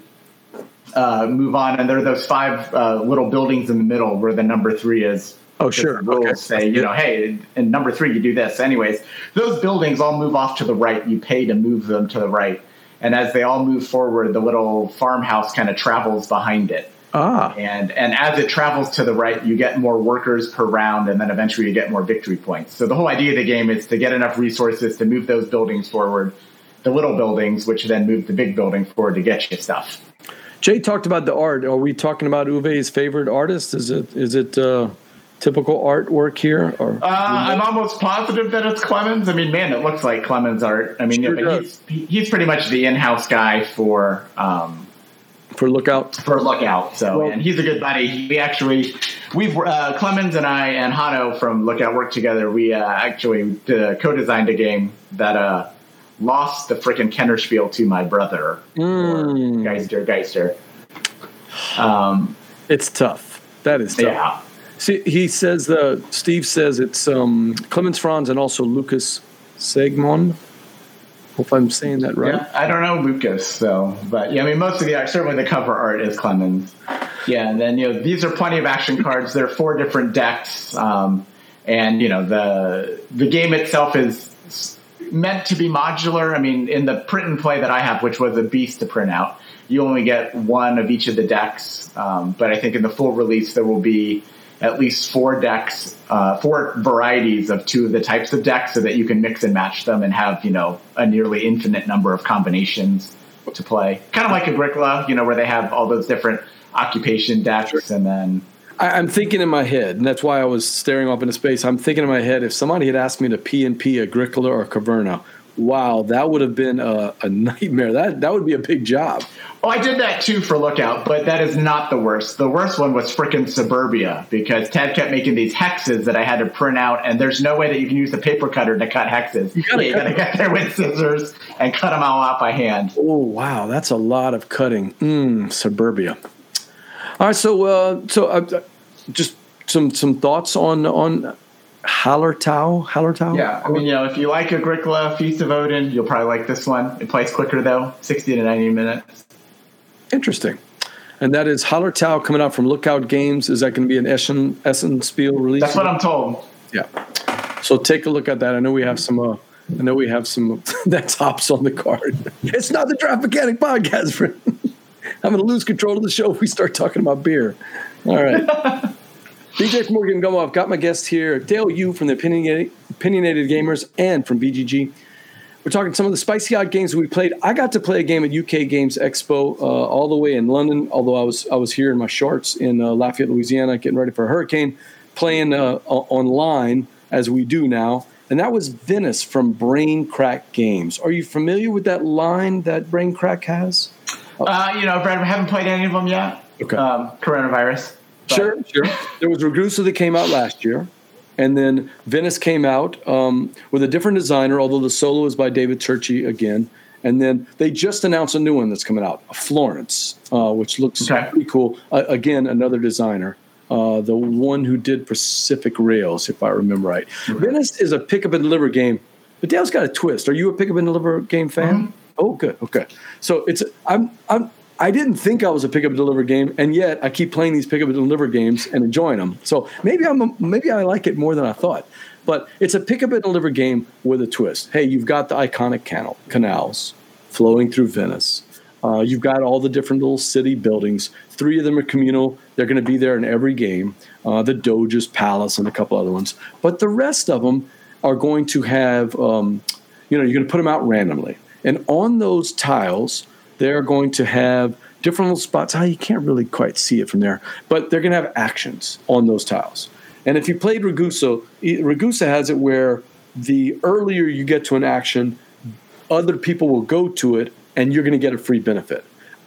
uh, move on, and there are those five uh, little buildings in the middle where the number three is. Oh, sure. Rules okay. say, you know, hey, in number three you do this. Anyways, those buildings all move off to the right. You pay to move them to the right, and as they all move forward, the little farmhouse kind of travels behind it. Ah. And and as it travels to the right, you get more workers per round, and then eventually you get more victory points. So the whole idea of the game is to get enough resources to move those buildings forward, the little buildings, which then move the big building forward to get you stuff. Jay talked about the art. Are we talking about Uwe's favorite artist? Is it is it uh, typical artwork here? Or Uh, I'm almost positive that it's Klemens. I mean, man, it looks like Klemens art. I mean, Sure yeah, but he's he's pretty much the in-house guy for um, for Lookout? for Lookout. So, Well- and he's a good buddy. We actually, we've uh, Klemens and I and Hanno from Lookout worked together. We uh, actually uh, co-designed a game that uh, lost the frickin' Kennerspiel to my brother, Mm. Geister Geister. Um, It's tough. That is tough. yeah. See, he says uh, Steve says it's um, Klemens Franz and also Lucas Siegmon. Hope I'm saying that right. Yeah, I don't know Lucas, so but yeah, I mean most of the certainly the cover art is Klemens. Yeah, and then you know these are plenty of action cards. There are four different decks, um, and you know the the game itself is meant to be modular. I mean, in the print and play that I have, which was a beast to print out, you only get one of each of the decks. Um, but I think in the full release there will be at least four decks, uh, four varieties of two of the types of decks, so that you can mix and match them and have you know a nearly infinite number of combinations to play. Kind of like Agricola, you know, where they have all those different occupation decks, and then I, I'm thinking in my head, and that's why I was staring off into space. I'm thinking in my head, if somebody had asked me to P and P Agricola or Caverna, wow, that would have been a, a nightmare. That that would be a big job. Oh, I did that too for Lookout, but that is not the worst. The worst one was frickin' Suburbia because Ted kept making these hexes that I had to print out, and there's no way that you can use a paper cutter to cut hexes. You gotta you gotta get there with scissors and cut them all out by hand. Oh wow, that's a lot of cutting. Mm, suburbia. All right, so uh, so uh, just some some thoughts on on Hallertau. Hallertau. Yeah, I mean, you know, if you like Agricola, Feast of Odin, you'll probably like this one. It plays quicker though, 60 to 90 minutes. Interesting. And that is Hallertau coming out from Lookout Games. Is that going to be an Essen Essen Spiel release? That's what I'm told. Yeah. So take a look at that. I know we have some. Uh, I know we have some. that's hops on the card. It's not the Draft Mechanic podcast, friend. I'm going to lose control of the show if we start talking about beer. All right. BJ from Board Game Gumbo. I've got my guest here, Dale Yu from the Opinionated, Opinionated Gamers and from BGG. We're talking some of the spicy odd games we played. I got to play a game at UK Games Expo uh, all the way in London, although I was I was here in my shorts in uh, Lafayette, Louisiana, getting ready for a hurricane, playing uh, online as we do now. And that was Venice from Brain Crack Games. Are you familiar with that line that Brain Crack has? Uh, you know, Brad, I haven't played any of them yet. Okay. Um, coronavirus. But- Sure, sure. There was Ragusa that came out last year, and then Venice came out um, with a different designer, although the solo is by David Turchi again. And then they just announced a new one that's coming out, Florence, uh, which looks Okay. pretty cool. Uh, again, another designer, uh, the one who did Pacific Rails, if I remember right. Venice is a pick up and deliver game, but Dale's got a twist. Are you a pick up and deliver game fan? Oh, good. Okay. So it's I'm I'm I didn't think I was a pickup and deliver game, and yet I keep playing these pickup and deliver games and enjoying them. So maybe I'm a, maybe I like it more than I thought. But it's a pickup and deliver game with a twist. Hey, you've got the iconic canal, canals flowing through Venice. Uh, you've got all the different little city buildings. Three of them are communal. They're going to be there in every game. Uh, the Doge's Palace and a couple other ones. But the rest of them are going to have, um, you know, you're going to put them out randomly. And on those tiles, they're going to have different little spots. Ah, you can't really quite see it from there, but they're going to have actions on those tiles. And if you played Ragusa, Ragusa has it where the earlier you get to an action, other people will go to it and you're going to get a free benefit.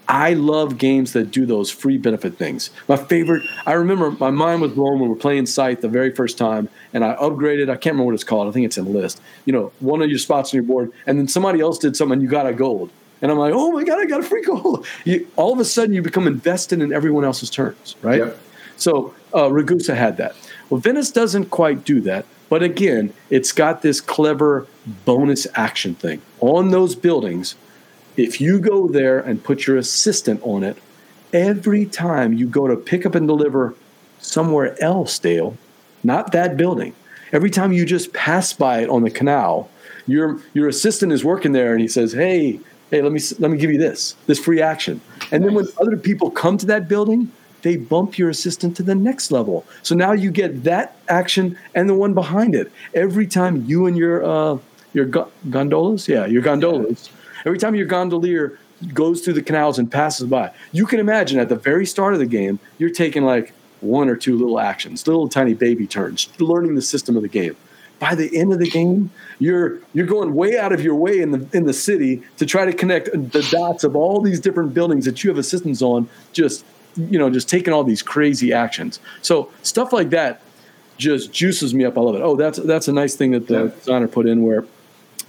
I love games that do those free benefit things. My favorite, I remember my mind was blown when we were playing Scythe the very first time, and I upgraded. I can't remember what it's called. I think it's enlist. You know, one of your spots on your board, and then somebody else did something, and you got a gold. And I'm like, oh my god, I got a free gold. You, all of a sudden, you become invested in everyone else's turns, right? Yep. So uh, Ragusa had that. Well, Venice doesn't quite do that, but again, it's got this clever bonus action thing on those buildings. If you go there and put your assistant on it, every time you go to pick up and deliver somewhere else, Dale, not that building, every time you just pass by it on the canal, your your assistant is working there and he says, "Hey, hey, let me let me give you this this free action." And then when other people come to that building, they bump your assistant to the next level. So now you get that action and the one behind it every time you and your uh, your go- gondolas, yeah, your gondolas Every time your gondolier goes through the canals and passes by, you can imagine at the very start of the game, you're taking like one or two little actions, little tiny baby turns, learning the system of the game. By the end of the game, you're you're going way out of your way in the in the city to try to connect the dots of all these different buildings that you have assistants on. Just you know, just taking all these crazy actions. So stuff like that just juices me up. I love it. Oh, that's that's a nice thing that the designer put in where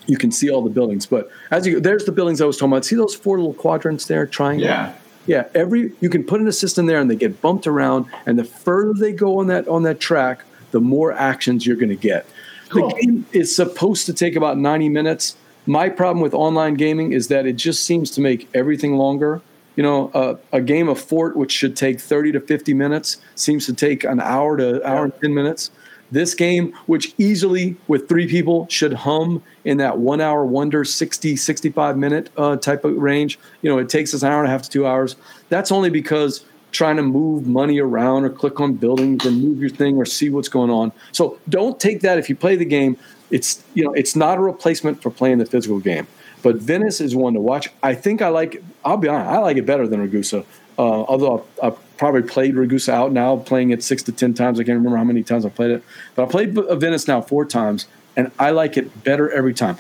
you can see all the buildings. But as you there's the buildings I was talking about. See those four little quadrants there, triangle. Yeah. Yeah, every you can put an assist in there, and they get bumped around. And the further they go on that on that track, the more actions you're going to get. Cool. The game is supposed to take about 90 minutes. My problem with online gaming is that it just seems to make everything longer. You know, uh, a game of Fort, which should take 30 to 50 minutes, seems to take an hour to hour and 10 minutes. This game, which easily with three people should hum in that one hour wonder, 60, 65 minute uh, type of range, you know, it takes us an hour and a half to two hours. That's only because trying to move money around or click on buildings or move your thing or see what's going on. So don't take that if you play the game. It's you know it's not a replacement for playing the physical game. But Venice is one to watch. I think I like. I'll be honest. I like it better than Ragusa. Uh, although I've, I've probably played Ragusa out now, playing it six to ten times. I can't remember how many times I played it. But I played Venice now four times, and I like it better every time.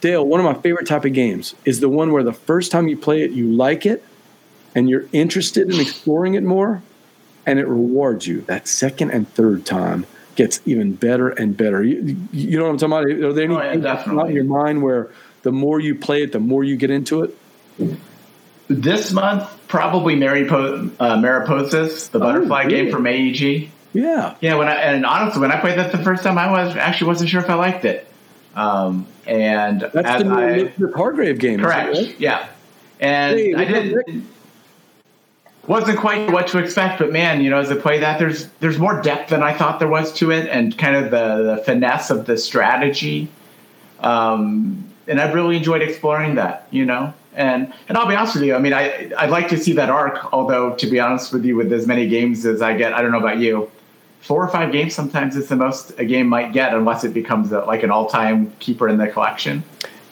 Dale, one of my favorite type of games is the one where the first time you play it, you like it, and you're interested in exploring it more, and it rewards you. That second and third time gets even better and better. You, you know what I'm talking about? Are there any Oh, yeah, definitely. in your mind where the more you play it, the more you get into it? This month, probably Maripo- uh, Mariposas, the butterfly really? game from AEG. Yeah. Yeah, when I and honestly, when I played that the first time, I was actually wasn't sure if I liked it. Um, and That's the new I, Hargrave game. correct, right? yeah, and Hey, I didn't? Wasn't quite what to expect, but man, you know, as I play that, there's there's more depth than I thought there was to it, and kind of the, the finesse of the strategy. Um, and I've really enjoyed exploring that, you know. And and I'll be honest with you, I mean, I I'd like to see that arc. Although, to be honest with you, with as many games as I get, I don't know about you, four or five games sometimes is the most a game might get, unless it becomes a, like an all-time keeper in the collection.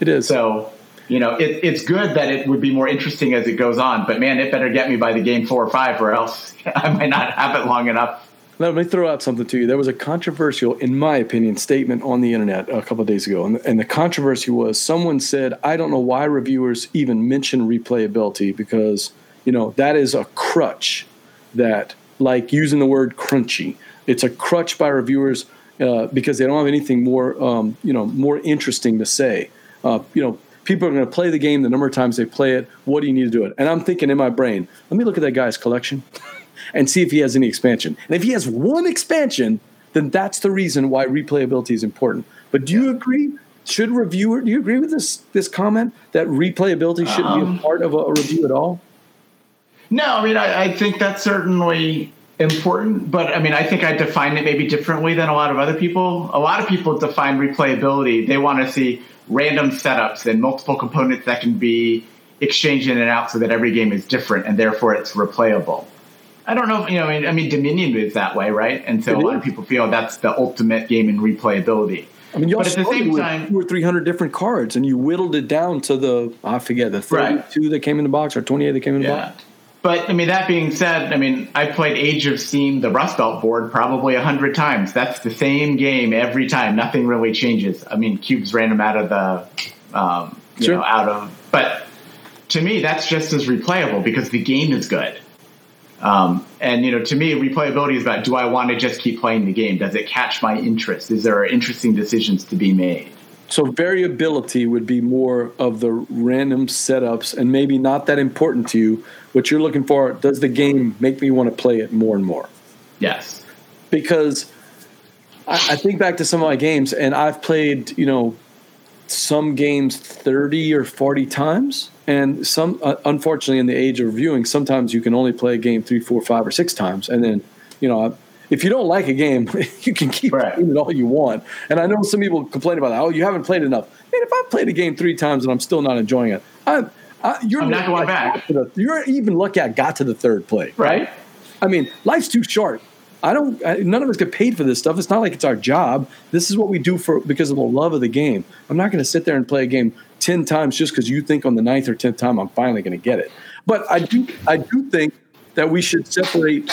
It is. So, you know, it, it's good that it would be more interesting as it goes on, but man, it better get me by the game four or five, or else I might not have it long enough. Let me throw out something to you. There was a controversial, in my opinion, statement on the internet a couple days ago. And, and the controversy was someone said, I don't know why reviewers even mention replayability because, you know, that is a crutch that, like using the word crunchy, it's a crutch by reviewers uh, because they don't have anything more, um, you know, more interesting to say. Uh, you know, people are going to play the game the number of times they play it. What do you need to do it? And I'm thinking in my brain, let me look at that guy's collection and see if he has any expansion. And if he has one expansion, then that's the reason why replayability is important. But do you agree? Should reviewer do you agree with this this comment that replayability shouldn't be Um, a part of a, a review at all? No, I mean, I, I think that's certainly important, but I mean, I think I define it maybe differently than a lot of other people. A lot of people define replayability, they want to see random setups and multiple components that can be exchanged in and out so that every game is different and therefore it's replayable. I don't know, if, you know, I mean, I mean, Dominion is that way, right? And so It a lot is. of people feel that's the ultimate game in replayability. I mean, you but at the same time, two or three hundred different cards, and you whittled it down to the I forget the Right. thirty-two that came in the box or twenty-eight that came in the Yeah. box. But I mean, that being said, I mean, I've played Age of Steam, the Rust Belt board, probably a hundred times. That's the same game every time. Nothing really changes. I mean, cubes random out of the, um, you Sure. know, out of. But to me, that's just as replayable because the game is good. Um, and you know, to me, replayability is about: Do I want to just keep playing the game? Does it catch my interest? Is there interesting decisions to be made? So variability would be more of the random setups, and maybe not that important to you. What you're looking for: Does the game make me want to play it more and more? Yes. because I, I think back to some of my games, and I've played, you know, some games 30 or 40 times. And some, uh, unfortunately, in the age of reviewing, sometimes you can only play a game three, four, five, or six times. And then, you know, if you don't like a game, you can keep Right. playing it all you want. And I know some people complain about that. Oh, you haven't played enough. Man, if I've played a game three times and I'm still not enjoying it, I'm, I, you're I'm not going back. the- you're even lucky I got to the third play, Right. I mean, life's too short. I don't. I, none of us get paid for this stuff. It's not like it's our job. This is what we do for because of the love of the game. I'm not going to sit there and play a game ten times just because you think on the ninth or tenth time I'm finally going to get it. But I do I do think that we should separate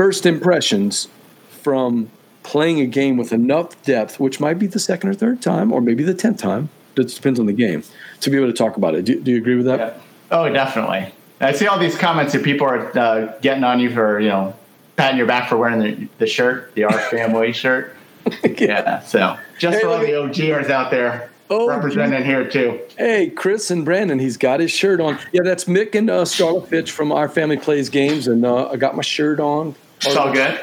first impressions from playing a game with enough depth, which might be the second or third time, or maybe the tenth time. It depends on the game to be able to talk about it. Do, do you agree with that? Yeah. Oh, definitely. I see all these comments that people are uh, getting on you for you know patting your back for wearing the, the shirt, the R family shirt. yeah. So just Hey, for all the OGers out there Oh, representing here too. Hey, Chris and Brandon, he's got his shirt on. Yeah, that's Mick and uh, Starla Fitch from Our Family Plays Games, and uh, I got my shirt on. It's all good.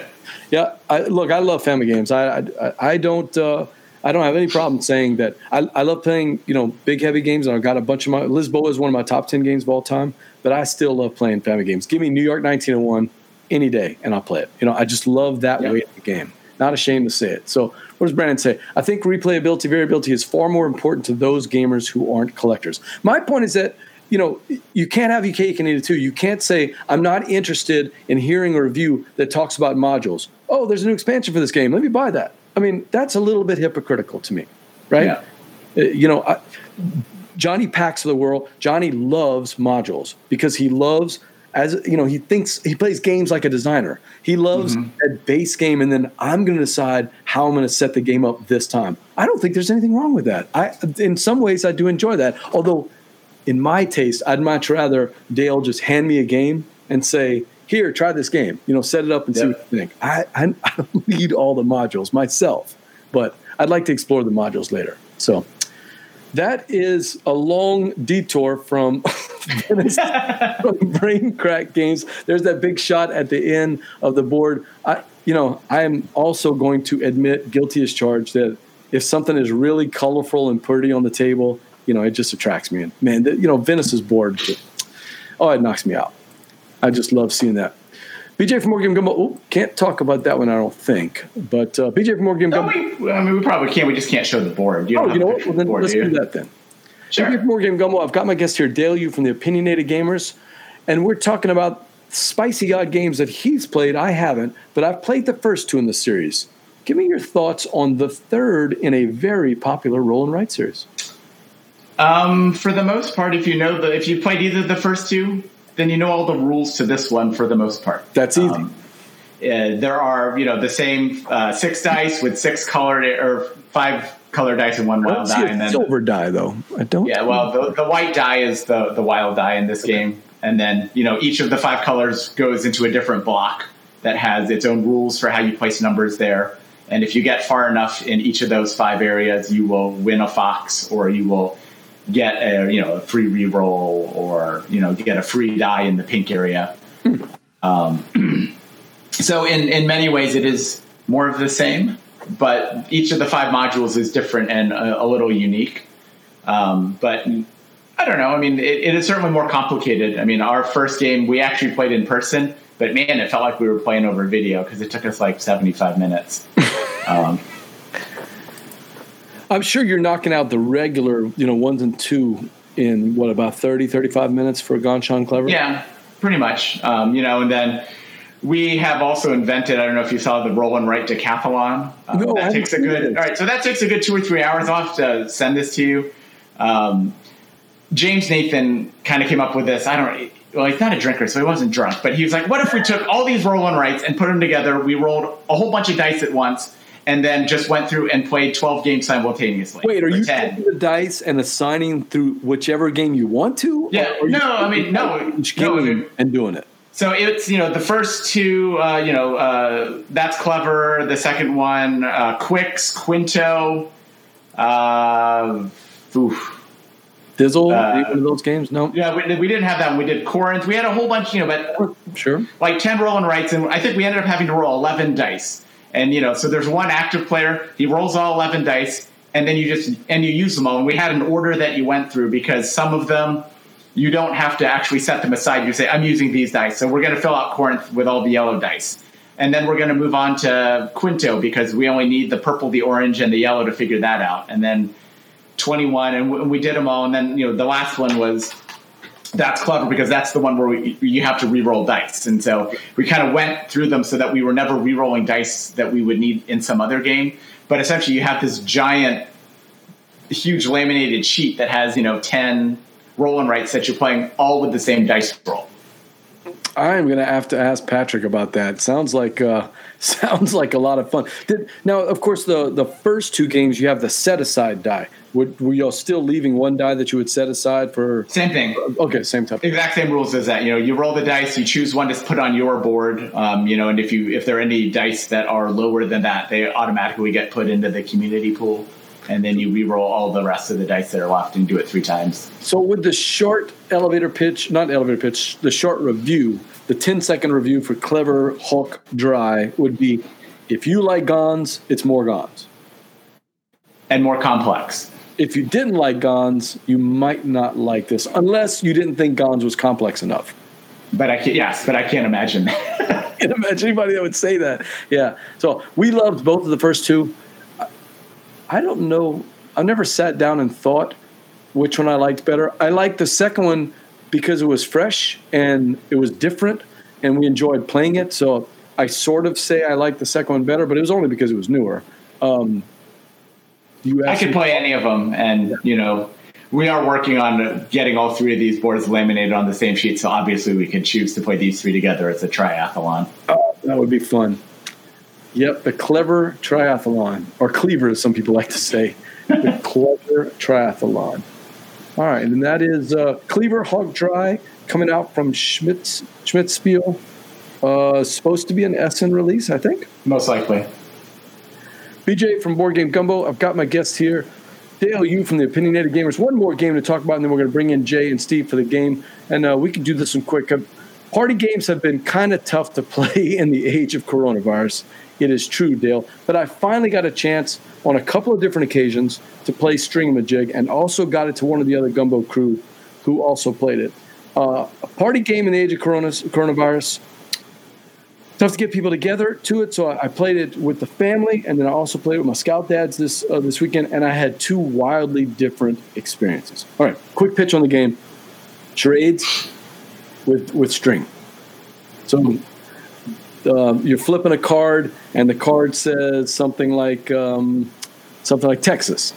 Yeah, I, look, I love family games. I I, I don't uh, I don't have any problem saying that. I, I love playing you know big heavy games, and I've got a bunch of my Lisboa is one of my top ten games of all time. But I still love playing family games. Give me New York 1901 any day, and I'll play it. You know, I just love that Yeah. way of the game. Not ashamed to say it. So, what does Brandon say? I think replayability, variability is far more important to those gamers who aren't collectors. My point is that you know you can't have your cake and eat it too. You can't say I'm not interested in hearing a review that talks about modules. Oh, there's a new expansion for this game. Let me buy that. I mean, that's a little bit hypocritical to me, right? Yeah. Uh, You know, I, Johnny Packs of the world. Johnny loves modules because he loves as you know he thinks he plays games like a designer. He loves that base game, and then I'm going to decide how I'm going to set the game up this time. I don't think there's anything wrong with that. I, in some ways, I do enjoy that. Although, in my taste, I'd much rather Dale just hand me a game and say, "Here, try this game. You know, set it up and see what you think." I, I I don't need all the modules myself, but I'd like to explore the modules later. So. That is a long detour from, from brain crack games. There's that big shot at the end of the board. I, you know, I am also going to admit, guilty as charged, that if something is really colorful and pretty on the table, you know, it just attracts me. And man, the, you know, Venice's board, oh, it knocks me out. I just love seeing that. BJ from Board Game Gumbo. Oh, can't talk about that one, I don't think. But uh, BJ from Morgan No, we, I mean, we probably can't. We just can't show the board. You Oh, you know what? Well, then board, let's do do that then. Sure. You for more Gumbo. I've got my guest here, Dale Yu from the Opinionated Gamers, and we're talking about spicy odd games that he's played. I haven't, but I've played the first two in the series. Give me your thoughts on the third in a very popular roll and write series. Um, for the most part, if you know the if you played either the first two, then you know all the rules to this one for the most part. That's easy. Um, uh, there are you know the same uh, six dice with six colored or five colored dice and one I don't wild die, a and then silver die though. I don't. yeah, well the, the white die is the the wild die in this game, and then you know each of the five colors goes into a different block that has its own rules for how you place numbers there. And if you get far enough in each of those five areas, you will win a fox, or you will get a you know a free reroll, or you know get a free die in the pink area. Um, so in in many ways, it is more of the same, but each of the five modules is different and a, a little unique. Um, but I don't know. I mean, it, it is certainly more complicated. I mean, our first game we actually played in person, but man, it felt like we were playing over video because it took us like seventy five minutes. Um, I'm sure you're knocking out the regular, you know, ones and two in what about 30, 35 minutes for Ganz schön clever? Yeah, pretty much. Um, you know, and then we have also invented. I don't know if you saw the roll and write decathlon. Um, no, that haven't takes a good. it. All right, so that takes a good two or three hours. I'll have to send this to you. Um, James Nathan kind of came up with this. I don't. Well, he's not a drinker, so he wasn't drunk. But he was like, "What if we took all these roll and writes and put them together? We rolled a whole bunch of dice at once." And then just went through and played twelve games simultaneously. Wait, are you 10. taking the dice and assigning through whichever game you want to? Yeah, no, I mean, no, each no, game dude. and doing it. So it's you know the first two uh, you know uh, that's clever. The second one uh, Qwixx Qwinto. Uh, oof. Dizzle, Uh, one of those games? No, Yeah, we, we didn't have that. one. We did Corinth. We had a whole bunch, you know, but sure. like ten roll and rights, and I think we ended up having to roll eleven dice. And you know, so there's one active player. He rolls all eleven dice, and then you just and you use them all. And we had an order that you went through because some of them you don't have to actually set them aside. You say, I'm using these dice, so we're going to fill out Corinth with all the yellow dice. And then we're going to move on to Qwinto because we only need the purple, the orange, and the yellow to figure that out. And then 21, and we- we did them all. And then, you know, the last one was that's clever because that's the one where we, you have to re-roll dice. And so we kind of went through them so that we were never re-rolling dice that we would need in some other game. But essentially, you have this giant huge laminated sheet that has you know ten roll and writes that you're playing all with the same dice roll. I am going to have to ask Patrick about that. Sounds like uh, sounds like a lot of fun. Did, now, of course, the the first two games you have the set aside die. Would, were y'all still leaving one die that you would set aside for? Same thing. Okay, same type. Exact same rules as that. You know, you roll the dice, you choose one to put on your board. Um, you know, and if you if there are any dice that are lower than that, they automatically get put into the community pool and then you re-roll all the rest of the dice that are left and do it three times. So with the short elevator pitch, not elevator pitch, the short review, the 10 second review for Clever hoch drei would be if you like Ganz, it's more Ganz. And more complex. If you didn't like Ganz, you might not like this, unless you didn't think Ganz was complex enough. But I can yes, but I can't imagine that. I can't imagine anybody that would say that. Yeah. So we loved both of the first two. I don't know. I've never sat down and thought which one I liked better. I liked the second one because it was fresh and it was different, and we enjoyed playing it. So I sort of say I like the second one better, but it was only because it was newer. Um, you I could play any of them, and you know, we are working on getting all three of these boards laminated on the same sheet. So obviously, we can choose to play these three together as a triathlon. Oh, that would be fun. Yep, the clever triathlon, or cleaver, as some people like to say. the clever triathlon. All right, and that is uh, Clever hoch drei coming out from Schmitz Schmitzspiel. Uh, supposed to be an Essen release, I think. Most likely. BJ from Board Game Gumbo. I've got my guests here. Dale, you from the Opinionated Gamers. One more game to talk about, and then we're going to bring in Jay and Steve for the game. And uh, we can do this one quick. Uh, party games have been kind of tough to play in the age of coronavirus. It is true, Dale. But I finally got a chance on a couple of different occasions to play Stringamajig and also got it to one of the other Gumbo crew who also played it. Uh, a party game in the age of coronavirus. Tough to get people together to it, so I played it with the family, and then I also played with my scout dads this uh, this weekend, and I had two wildly different experiences. All right, quick pitch on the game: charades with with string. So um, you're flipping a card, and the card says something like um, something like Texas.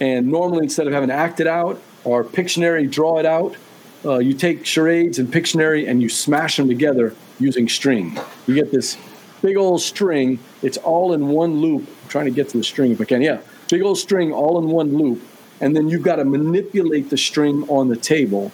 And normally, instead of having to act it out or Pictionary draw it out, uh, you take charades and Pictionary and you smash them together using string. You get this big old string. It's all in one loop. I'm trying to get to the string if I can. Yeah, big old string all in one loop, and then you've got to manipulate the string on the table.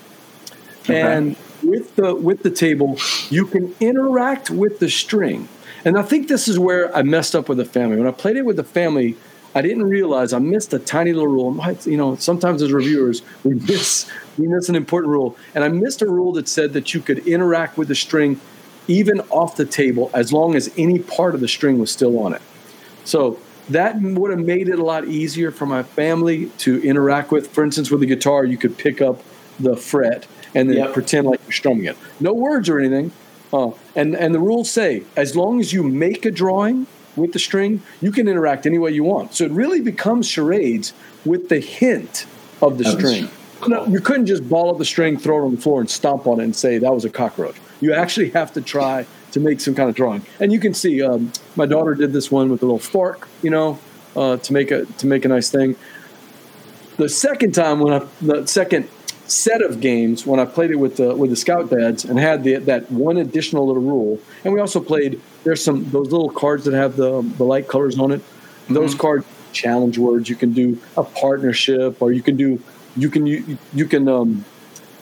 Okay. And with the with the table, you can interact with the string. And I think this is where I messed up with the family. When I played it with the family, I didn't realize I missed a tiny little rule. You know, sometimes as reviewers, we miss we miss an important rule, and I missed a rule that said that you could interact with the string even off the table as long as any part of the string was still on it. So that would have made it a lot easier for my family to interact with. For instance, with the guitar, you could pick up the fret and then yep. pretend like you're strumming it. No words or anything. Uh, and and the rules say as long as you make a drawing with the string, you can interact any way you want. So it really becomes charades with the hint of the that string. Cool. No, you couldn't just ball up the string, throw it on the floor, and stomp on it and say that was a cockroach. You actually have to try to make some kind of drawing. And you can see um, my daughter did this one with a little fork, you know, uh, to make a to make a nice thing. The second time when I the second set of games when I played it with the with the scout dads and had the, that one additional little rule. And we also played. There's some those little cards that have the the light colors on it. Mm-hmm. Those cards challenge words. You can do a partnership, or you can do you can you, you can um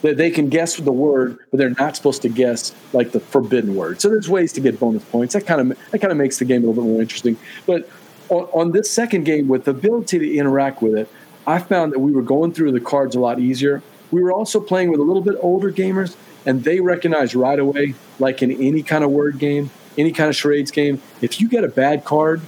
they, they can guess the word, but they're not supposed to guess like the forbidden word. So there's ways to get bonus points. That kind of that kind of makes the game a little bit more interesting. But on, on this second game, with the ability to interact with it, I found that we were going through the cards a lot easier we were also playing with a little bit older gamers, and they recognized right away, like in any kind of word game, any kind of charades game, if you get a bad card,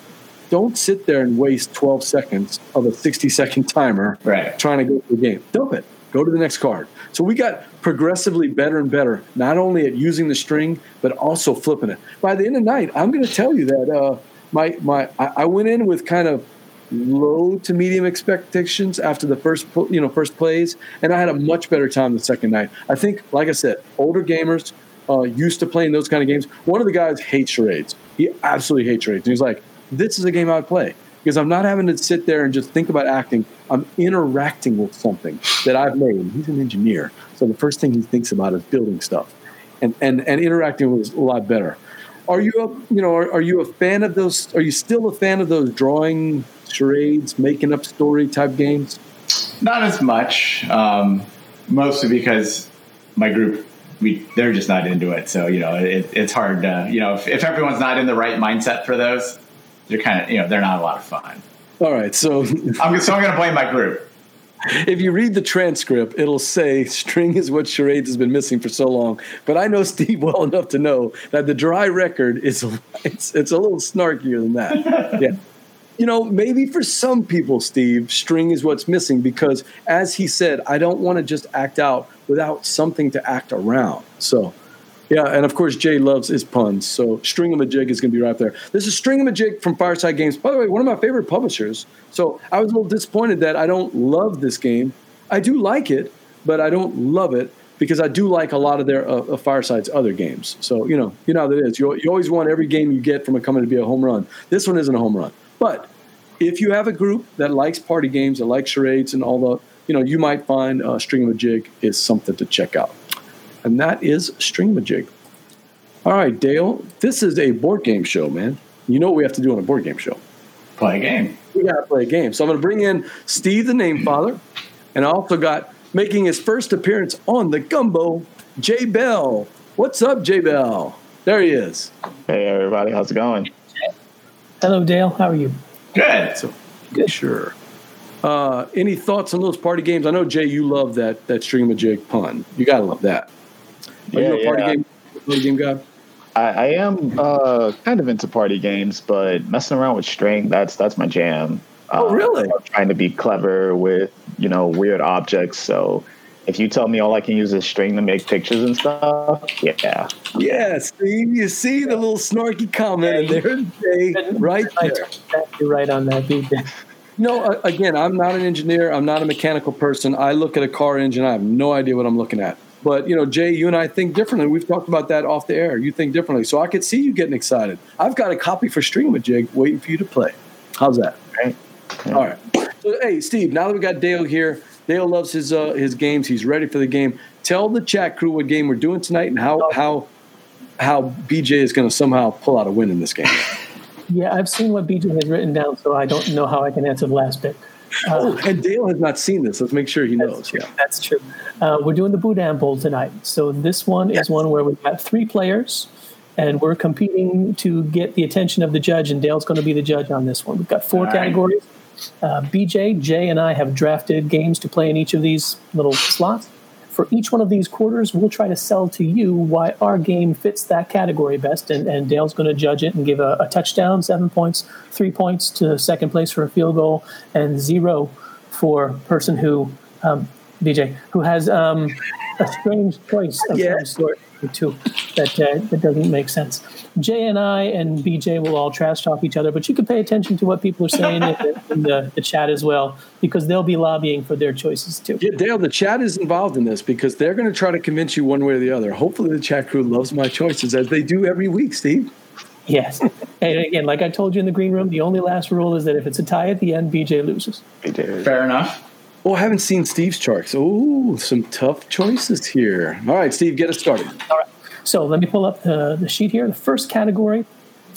don't sit there and waste 12 seconds of a 60 second timer right. trying to go through the game. Dump it. Go to the next card. So we got progressively better and better, not only at using the string, but also flipping it. By the end of the night, I'm going to tell you that uh, my my I, I went in with kind of low to medium expectations after the first you know first plays, and I had a much better time the second night. I think, like I said, older gamers uh, used to playing those kind of games. One of the guys hates charades. He absolutely hates charades. And he's like, "This is a game I would play." Because I'm not having to sit there and just think about acting. I'm interacting with something that I've made. He's an engineer, so the first thing he thinks about is building stuff, and and and interacting was a lot better. Are you a you know are, are you a fan of those? Are you still a fan of those drawing charades, making up story type games? Not as much, um, mostly because my group we they're just not into it. So you know it, it's hard. To, you know if, if everyone's not in the right mindset for those, they're kind of you know they're not a lot of fun. All right, so I'm so I'm going to blame my group. If you read the transcript, it'll say string is what charades has been missing for so long. But I know Steve well enough to know that the dry record is it's, it's a little snarkier than that. Yeah. You know, maybe for some people, Steve, string is what's missing because, as he said, I don't want to just act out without something to act around. So, yeah, and of course, Jay loves his puns. So, String of a Jig is going to be right there. This is String of a Jig from Fireside Games. By the way, one of my favorite publishers. So, I was a little disappointed that I don't love this game. I do like it, but I don't love it because I do like a lot of their uh, uh, Fireside's other games. So, you know, you know how that is. You, you always want every game you get from a coming to be a home run. This one isn't a home run. But if you have a group that likes party games, that likes charades and all the, you know, you might find uh, Jig is something to check out. And that is Stringamajig. All right, Dale, this is a board game show, man. You know what we have to do on a board game show. Play a game. We got to play a game. So I'm going to bring in Steve the Name Father, and I also got making his first appearance on the Gumbo, Jay Bell. What's up, Jay Bell? There he is. Hey everybody, how's it going? Hello, Dale. How are you? Good. So, sure. Uh, any thoughts on those party games? I know Jay, you love that that stream of jig pun. You gotta love that. Are Yeah, you a party yeah. game party game guy? I, I am uh, kind of into party games, but messing around with string, that's that's my jam. Oh, Uh, really? I'm trying to be clever with, you know, weird objects. So if you tell me all I can use is string to make pictures and stuff, yeah. Yeah, Steve. You see the little snarky comment, and there's Jay right there. You're right on that, BJ. No, uh, again, I'm not an engineer. I'm not a mechanical person. I look at a car engine. I have no idea what I'm looking at. But you know, Jay, you and I think differently. We've talked about that off the air. You think differently, so I could see you getting excited. I've got a copy for Stringamajig waiting for you to play. How's that? Right? All right. So, hey, Steve. Now that we got Dale here, Dale loves his uh, his games. He's ready for the game. Tell the chat crew what game we're doing tonight and how how how BJ is going to somehow pull out a win in this game. Yeah, I've seen what BJ has written down, so I don't know how I can answer the last bit. Uh, oh, and Dale has not seen this. Let's make sure he knows. Yeah. That's true. Uh, we're doing the Boudin Bowl tonight. So this one is one where we've got three players, and we're competing to get the attention of the judge, and Dale's going to be the judge on this one. We've got four All right. categories. Uh, BJ, Jay, and I have drafted games to play in each of these little slots. For each one of these quarters, we'll try to sell to you why our game fits that category best, and, and Dale's going to judge it and give a, a touchdown, seven points, three points to second place for a field goal, and zero for person who um, BJ who has um, a strange choice of Yeah. some sort to that uh, that doesn't make sense. Jay and I and BJ will all trash talk each other, but you can pay attention to what people are saying in, the, in the, the chat as well because they'll be lobbying for their choices too. Yeah, Dale, the chat is involved in this because they're going to try to convince you one way or the other. Hopefully, the chat crew loves my choices as they do every week, Steve. Yes, and again, like I told you in the green room, the only last rule is that if it's a tie at the end, BJ loses. BJ. Fair enough. Oh, I haven't seen Steve's charts. Oh, some tough choices here. All right, Steve, get us started. All right. So let me pull up the, the sheet here. The first category,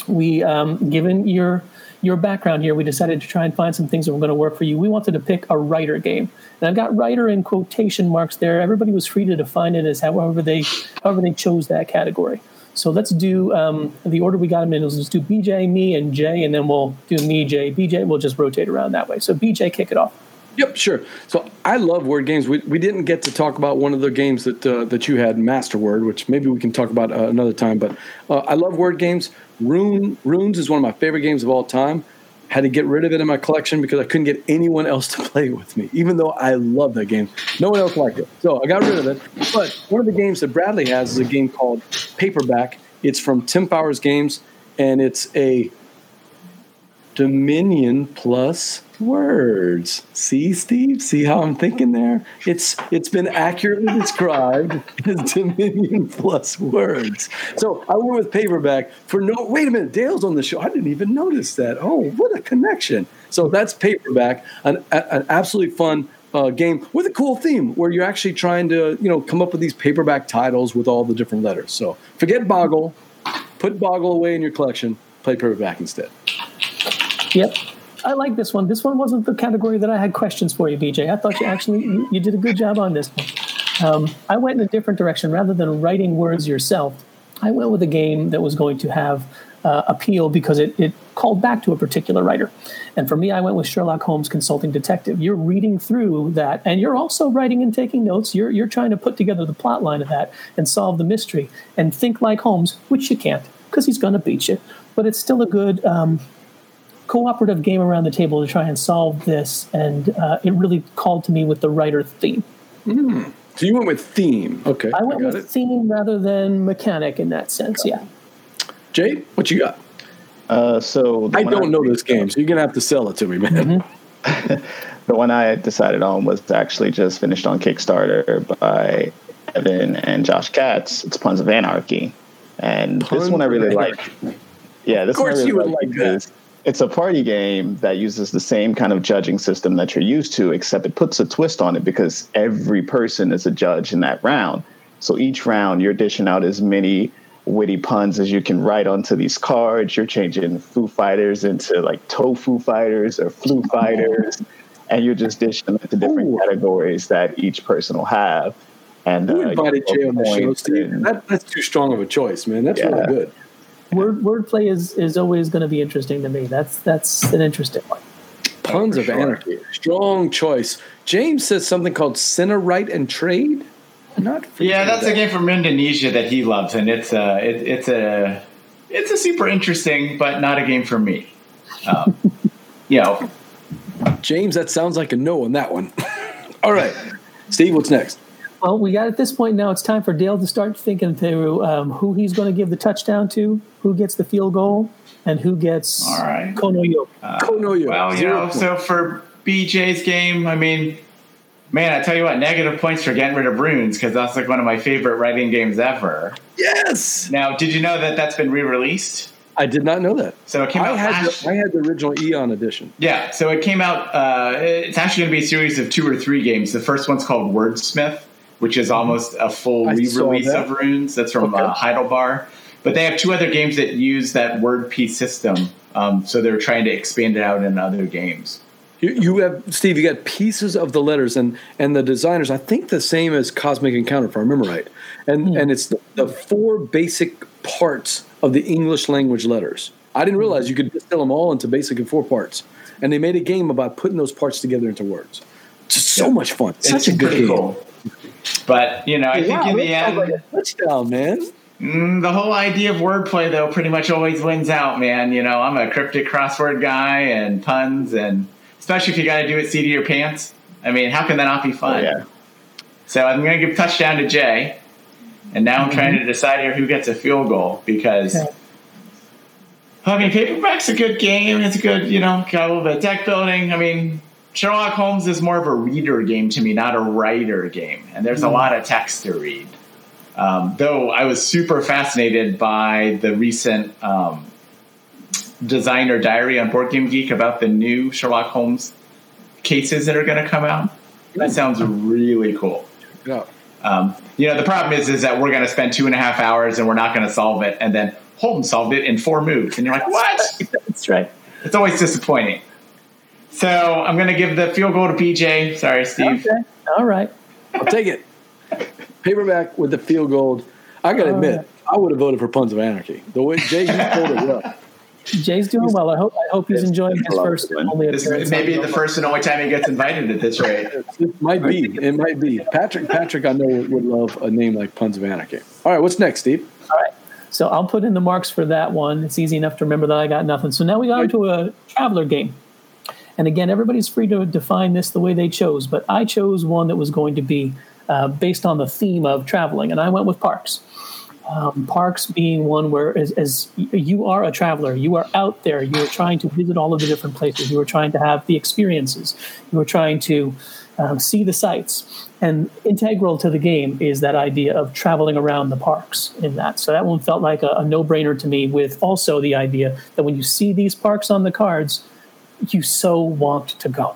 we um, given your your background here, we decided to try and find some things that were going to work for you. We wanted to pick a writer game, and I've got writer in quotation marks there. Everybody was free to define it as however they however they chose that category. So let's do um, the order we got them in. Let's do BJ, me, and Jay, and then we'll do me, Jay, BJ. We'll just rotate around that way. So BJ, kick it off. Yep, sure. So I love word games. We, we didn't get to talk about one of the games that uh, that you had, Master Word, which maybe we can talk about uh, another time. But uh, I love word games. Rune Runes is one of my favorite games of all time. Had to get rid of it in my collection because I couldn't get anyone else to play with me, even though I love that game. No one else liked it, so I got rid of it. But one of the games that Bradley has is a game called Paperback. It's from Tim Fowers Games, and it's a Dominion plus words. See, Steve? See how I'm thinking there? It's it's been accurately described as Dominion plus words. So I went with paperback for no. Wait a minute, Dale's on the show. I didn't even notice that. Oh, what a connection! So that's paperback, an, an absolutely fun uh, game with a cool theme where you're actually trying to you know come up with these paperback titles with all the different letters. So forget Boggle, put Boggle away in your collection. Play paperback instead. Yep. I like this one. This one wasn't the category that I had questions for you, BJ. I thought you actually you, you did a good job on this one. Um, I went in a different direction. Rather than writing words yourself, I went with a game that was going to have uh, appeal because it, it called back to a particular writer. And for me, I went with Sherlock Holmes Consulting Detective. You're reading through that, and you're also writing and taking notes. You're, you're trying to put together the plot line of that and solve the mystery and think like Holmes, which you can't because he's going to beat you. But it's still a good um, cooperative game around the table to try and solve this, and uh, it really called to me with the writer theme. So you went with theme. Okay. I went got with it. theme rather than mechanic in that sense. Yeah. Jay, what you got? Uh, so the I don't know this game, so you're gonna have to sell it to me, man. The one I decided on was actually just finished on Kickstarter by Evan and Josh Katz. It's Puns of Anarchy, and Puns this one I really like. Yeah, this Of course one I really you would like like that. because It's a party game that uses the same kind of judging system that you're used to, except it puts a twist on it because every person is a judge in that round. So each round, you're dishing out as many witty puns as you can write onto these cards. You're changing Foo Fighters into like tofu fighters or flu fighters, and you're just dishing them into different Ooh. categories that each person will have. And Who uh, invited you Jay on the show, Steve? That, that's too strong of a choice, man. That's Yeah. really good. Word wordplay is is always going to be interesting to me. That's that's an interesting one. Puns of sure. Anarchy. Strong choice. James says something called Write and Trade. Not Yeah, that's a game from Indonesia that he loves, and it's a it, it's a it's a super interesting, but not a game for me. Um, you know, James, that sounds like a no on that one. All right. Steve, what's next? Well, we got at this point now. It's time for Dale to start thinking through um, who he's going to give the touchdown to, who gets the field goal, and who gets All right. Kono Yo. Konoyo. well, you know, so for BJ's game, I mean, man, I tell you what, negative points for getting rid of runes because that's like one of my favorite writing games ever. yes. Now, did you know that that's been re-released? I did not know that. So it came I out had, last. the, I had the original Eon edition. Yeah, so it came out. Uh, it's actually going to be a series of two or three games. The first one's called Wordsmith, which is almost a full I re-release of runes. That's from Okay. uh, Heidelbar. But they have two other games that use that word piece system. Um, so they're trying to expand it out in other games. You, you have Steve. You got pieces of the letters, and and the designers. I think the same as Cosmic Encounter, if I remember right. And and it's the, the four basic parts of the English language letters. I didn't realize you could distill them all into basic in four parts. And they made a game about putting those parts together into words. Just so much fun. Such a good game. cool. But, you know, I think in the end, like touchdown, man. Mm, the whole idea of wordplay, though, pretty much always wins out, man. You know, I'm a cryptic crossword guy and puns, and especially if you got to do it seat of your pants. I mean, how can that not be fun? yeah. So I'm going to give touchdown to Jay, and now I'm trying to decide here who gets a field goal because. Okay. I mean, paperback's a good game. It's a good, you know, got a little bit of deck building. I mean, Sherlock Holmes is more of a reader game to me, not a writer game. And there's a lot of text to read. Um, though I was super fascinated by the recent um, designer diary on Board Game Geek about the new Sherlock Holmes cases that are going to come out. That sounds really cool. Yeah. Um, you know, the problem is, is that we're going to spend two and a half hours and we're not going to solve it, and then Holmes solved it in four moves, and you're like, what? That's right. It's always disappointing. So I'm going to give the field goal to BJ. Sorry, Steve. Okay. All right. I'll take it. Paperback with the field goal. I got to admit, right. I would have voted for Puns of Anarchy. The way Jay, you pulled it well. Jay's doing well. I hope I hope he's enjoying his first it, man. only This appearance. may be the first and only time he gets invited at this rate. It might be. It might be. Patrick, Patrick, I know would would love a name like Puns of Anarchy. All right, what's next, Steve? All right. So I'll put in the marks for that one. It's easy enough to remember that I got nothing. So now we got into a traveler game. And again, everybody's free to define this the way they chose, but I chose one that was going to be uh, based on the theme of traveling, and I went with parks. Um, parks being one where, as, as you are a traveler, you are out there, you are trying to visit all of the different places, you are trying to have the experiences, you are trying to um, see the sights. And integral to the game is that idea of traveling around the parks in that. So that one felt like a, a no brainer to me, with also the idea that when you see these parks on the cards, you so want to go.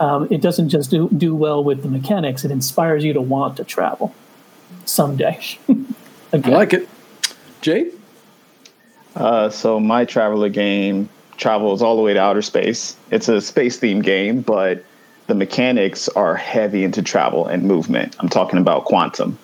Um, it doesn't just do, do well with the mechanics, it inspires you to want to travel someday. I like it. Jay? Uh, so my traveler game travels all the way to outer space. It's a space themed game, but the mechanics are heavy into travel and movement. I'm talking about quantum.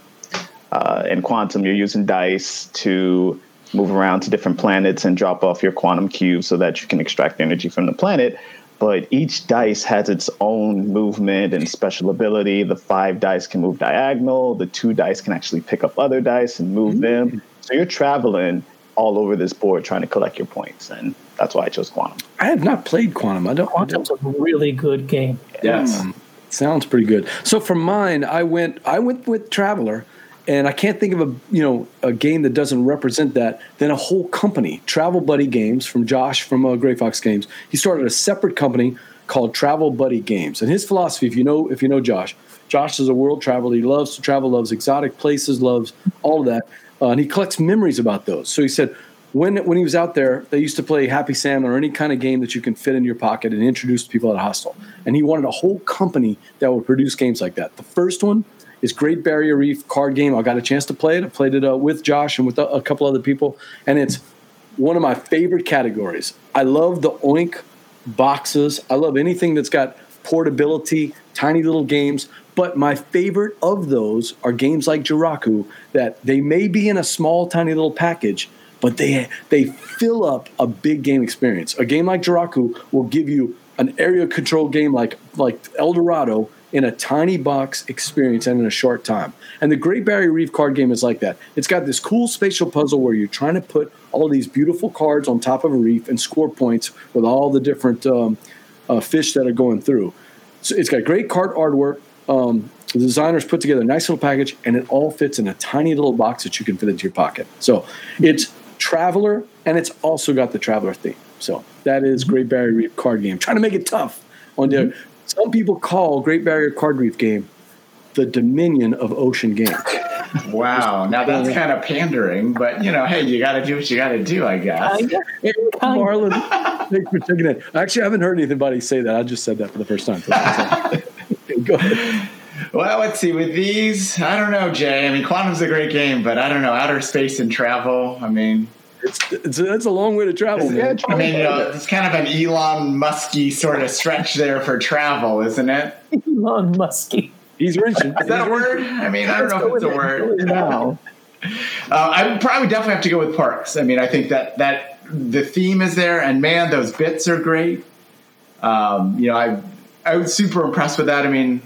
Uh, in quantum, you're using dice to move around to different planets and drop off your quantum cube so that you can extract energy from the planet. But each dice has its own movement and special ability. The five dice can move diagonal. The two dice can actually pick up other dice and move mm-hmm. them. So you're traveling all over this board trying to collect your points, and that's why I chose Quantum. I have not played Quantum. I don't. Quantum's a really good game. Yes, mm, sounds pretty good. So for mine, I went. I went with Traveler and I can't think of a you know a game that doesn't represent that than a whole company, Travel Buddy Games from Josh from uh, Gray Fox Games. He started a separate company called Travel Buddy Games, and his philosophy, if you know if you know Josh, Josh is a world traveler. He loves to travel, loves exotic places, loves all of that, uh, and he collects memories about those. So he said. When, when he was out there, they used to play Happy Salmon or any kind of game that you can fit in your pocket and introduce people at a hostel. And he wanted a whole company that would produce games like that. The first one is Great Barrier Reef card game. I got a chance to play it. I played it uh, with Josh and with a, a, couple other people, and it's one of my favorite categories. I love the Oink boxes. I love anything that's got portability, tiny little games. But my favorite of those are games like Jiraku that they may be in a small, tiny little package, but they they fill up a big game experience. A game like Jiraku will give you an area control game like like El Dorado in a tiny box experience and in a short time. And the Great Barrier Reef card game is like that. It's got this cool spatial puzzle where you're trying to put all these beautiful cards on top of a reef and score points with all the different um, uh, fish that are going through. So it's got great card artwork. Um, the designers put together a nice little package, and it all fits in a tiny little box that you can fit into your pocket. So it's Traveler, and it's also got the Traveler theme. So that is Great Barrier Reef card game. Trying to make it tough on the mm-hmm. Some people call Great Barrier Card Reef game the Dominion of ocean games. Wow, now that's kind of pandering, but you know, hey, you got to do what you got to do, I guess. Marlon, thanks for taking it. Actually, I haven't heard anybody say that. I just said that for the first time. Go ahead. Well, let's see. With these, I don't know, Jay. I mean, Quantum's a great game, but I don't know outer space and travel. I mean, it's, it's, it's a long way to travel, man. I mean, you know, it's kind of an Elon Musky sort of stretch there for travel, isn't it? Elon Musky. He's wrenching. Is that a word? I mean, I don't know if it's a word. Now. Uh, I would probably definitely have to go with parks. I mean, I think that that the theme is there, and man, those bits are great. Um, you know, I I was super impressed with that. I mean,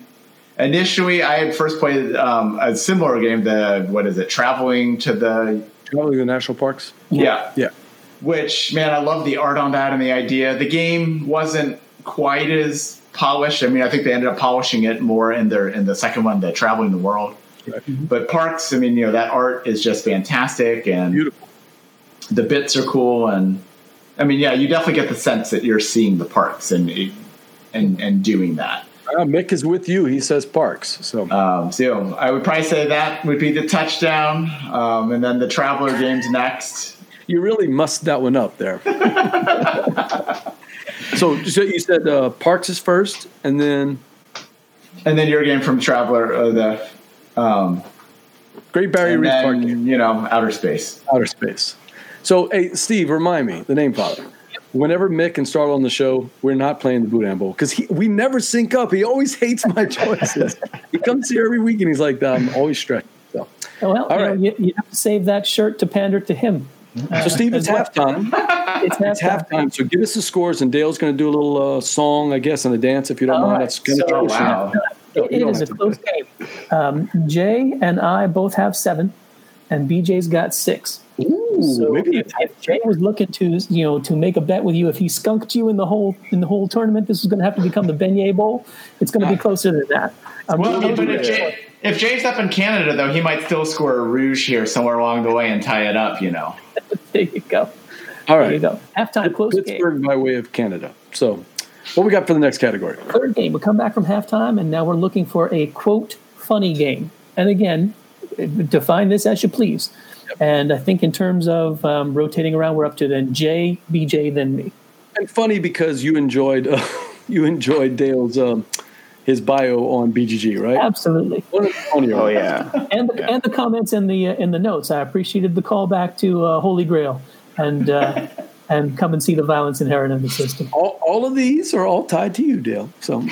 initially, I had first played um, a similar game. The what is it? Traveling to the Traveling the national parks. Yeah, yeah. Which man, I love the art on that and the idea. The game wasn't quite as polished. I mean, I think they ended up polishing it more in their in the second one, the traveling the world. Right. Mm-hmm. But parks, I mean, you know, that art is just fantastic and beautiful. The bits are cool, and I mean, yeah, you definitely get the sense that you're seeing the parks and and and doing that. Uh, Mick is with you. He says parks. So, um, so I would probably say that would be the touchdown, um, and then the traveler games next. You really mussed that one up there. so, so you said uh, parks is first, and then and then your game from Traveler, uh, the um, Great Barrier Reef Park game. You know, outer space. Outer space. So, hey, Steve, remind me the name, Father whenever Mick and start on the show, we're not playing the Boudin Bowl because we never sync up. He always hates my choices. he comes here every week and he's like, I'm always stretching. So, oh, well, all right. Know, you, you, have to save that shirt to pander to him. Uh, so, Steve, it's halftime. it's halftime. It's halftime. So, give us the scores, and Dale's going to do a little uh, song, I guess, and a dance if you don't mind. Right. That's kind so, of wow. It, it is a close game. Um, Jay and I both have seven, and BJ's got six. Ooh, so maybe if, if, Jay was looking to you know to make a bet with you, if he skunked you in the whole in the whole tournament, this is going to have to become the Beignet Bowl. It's going to be closer than that. Um, well, but if Jay, If Jay's up in Canada, though, he might still score a rouge here somewhere along the way and tie it up. You know. There you go. All right. There you go. Halftime close game. Pittsburgh by way of Canada. So, what we got for the next category? Third game. We come back from halftime, and now we're looking for a quote funny game. And again, define this as you please. And I think in terms of um, rotating around, we're up to then Jay, BJ, then me. And funny because you enjoyed uh, you enjoyed Dale's um, his bio on BGG, right? Absolutely. One of Oh yeah. and the, and the comments in the uh, in the notes. I appreciated the call back to uh, Holy Grail and uh, and come and see the violence inherent in the system. All, all of these are all tied to you, Dale. So,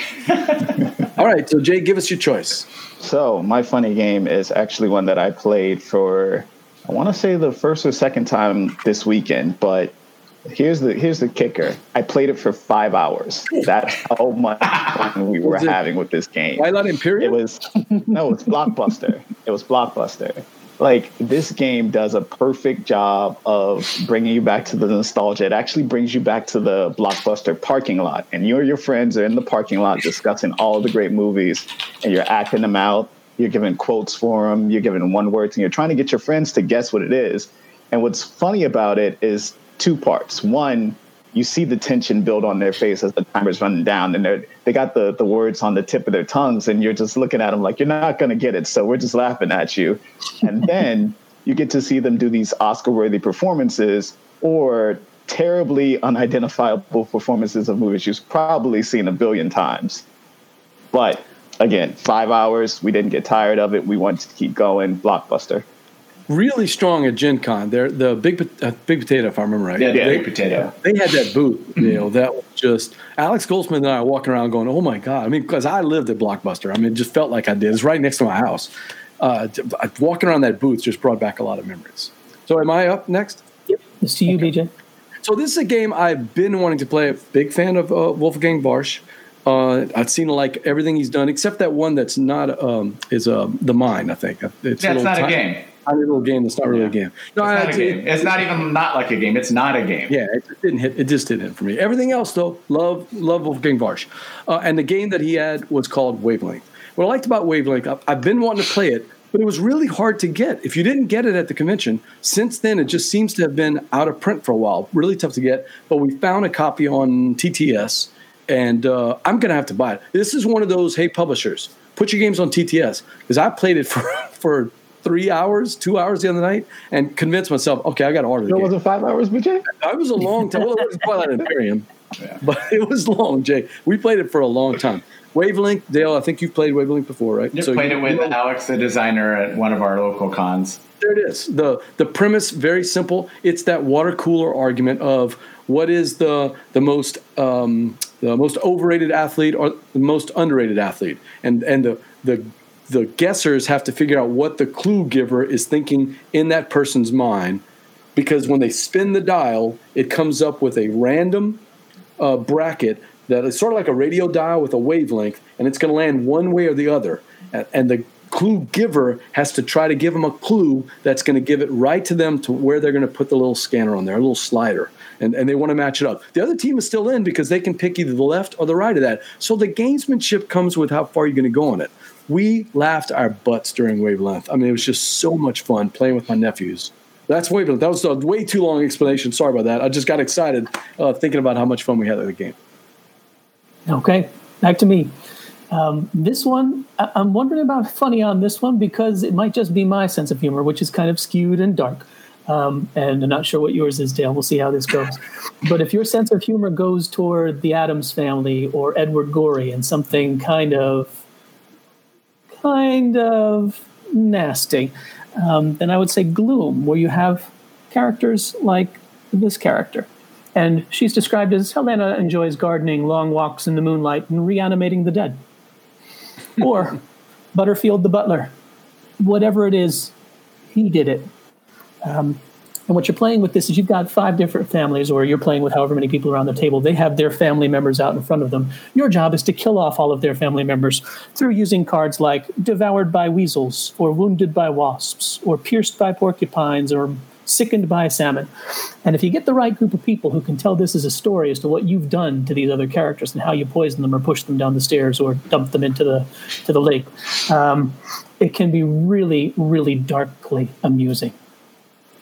all right. So, Jay, give us your choice. So my funny game is actually one that I played for I want to say the first or second time this weekend, but here's the here's the kicker. I played it for five hours. That's how much fun we were having with this game. Twilight Imperium. It was no, it's Blockbuster. It was Blockbuster. Like this game does a perfect job of bringing you back to the nostalgia. It actually brings you back to the Blockbuster parking lot, and you and your friends are in the parking lot discussing all the great movies, and you're acting them out. You're giving quotes for them. You're giving one words, and you're trying to get your friends to guess what it is. And what's funny about it is two parts. One, you see the tension build on their face as the timer's running down, and they they got the the words on the tip of their tongues, and you're just looking at them like you're not going to get it, so we're just laughing at you. And then you get to see them do these Oscar-worthy performances or terribly unidentifiable performances of movies you've probably seen a billion times. But again, five hours, we didn't get tired of it. We wanted to keep going. Blockbuster. really strong at Gen Con. They're the big uh, big potato, if I remember right. Yeah, the Yeah. big potato. They had that booth, you know, that was just Alex Goldsmith and I are walking around going, "Oh my god!" I mean, because I lived at Blockbuster. I mean, it just felt like I did. It's right next to my house. Uh, walking around that booth just brought back a lot of memories. So, am I up next? Yep, It's to you, BJ. So this is a game I've been wanting to play. A big fan of uh, Wolfgang Warsch. Uh, I've seen like everything he's done, except that one that's not um, is uh, the Mind. I think it's, Yeah, it's not a tiny- game. Tiny little game. That's not really a game. No, It's I- not a game. It's not even not like a game. It's not a game. Yeah, it just didn't hit. It just didn't hit for me. Everything else, though, love love Wolfgang Warsch, uh, and the game that he had was called Wavelength. What I liked about Wavelength, I've, I've been wanting to play it, but it was really hard to get. If you didn't get it at the convention, since then it just seems to have been out of print for a while. Really tough to get. But we found a copy on TTS, and uh, I'm gonna have to buy it. This is one of those hey publishers, put your games on TTS because I played it for for. Three hours, two hours the other night, and convinced myself, okay, I got to order the It wasn't five hours, BJ? I was a long time. Well, it was Twilight Imperium, but it was long, Jay. We played it for a long time. Wavelength, Dale. I think you've played Wavelength before, right? Just played you- it with you know- Alex, the designer, at one of our local cons. there it is. the The premise very simple. It's that water cooler argument of what is the the most um, the most overrated athlete or the most underrated athlete, and and the the the guessers have to figure out what the clue giver is thinking in that person's mind, because when they spin the dial, it comes up with a random uh, bracket that is sort of like a radio dial with a wavelength, and it's going to land one way or the other. And, and the clue giver has to try to give them a clue that's going to give it right to them to where they're going to put the little scanner on there, a little slider. And, and they want to match it up. The other team is still in because they can pick either the left or the right of that. So the gamesmanship comes with how far you're going to go on it. We laughed our butts during Wavelength. I mean, it was just so much fun playing with my nephews. That's Wavelength. That was a way too long explanation. Sorry about that. I just got excited uh, thinking about how much fun we had at the game. Okay, back to me. Um, this one, I- I'm wondering about funny on this one because it might just be my sense of humor, which is kind of skewed and dark. Um, and I'm not sure what yours is, Dale. We'll see how this goes. But if your sense of humor goes toward the Adams family or Edward Gorey and something kind of, kind of nasty, um, then I would say Gloom, where you have characters like this character. And she's described as Helena enjoys gardening, long walks in the moonlight, and reanimating the dead. or Butterfield the butler. Whatever it is, he did it. Um, and what you're playing with this is you've got five different families, or you're playing with however many people around the table. They have their family members out in front of them. Your job is to kill off all of their family members through using cards like devoured by weasels, or wounded by wasps, or pierced by porcupines, or sickened by salmon. And if you get the right group of people who can tell this as a story as to what you've done to these other characters and how you poison them or push them down the stairs or dump them into the to the lake, um, it can be really, really darkly amusing.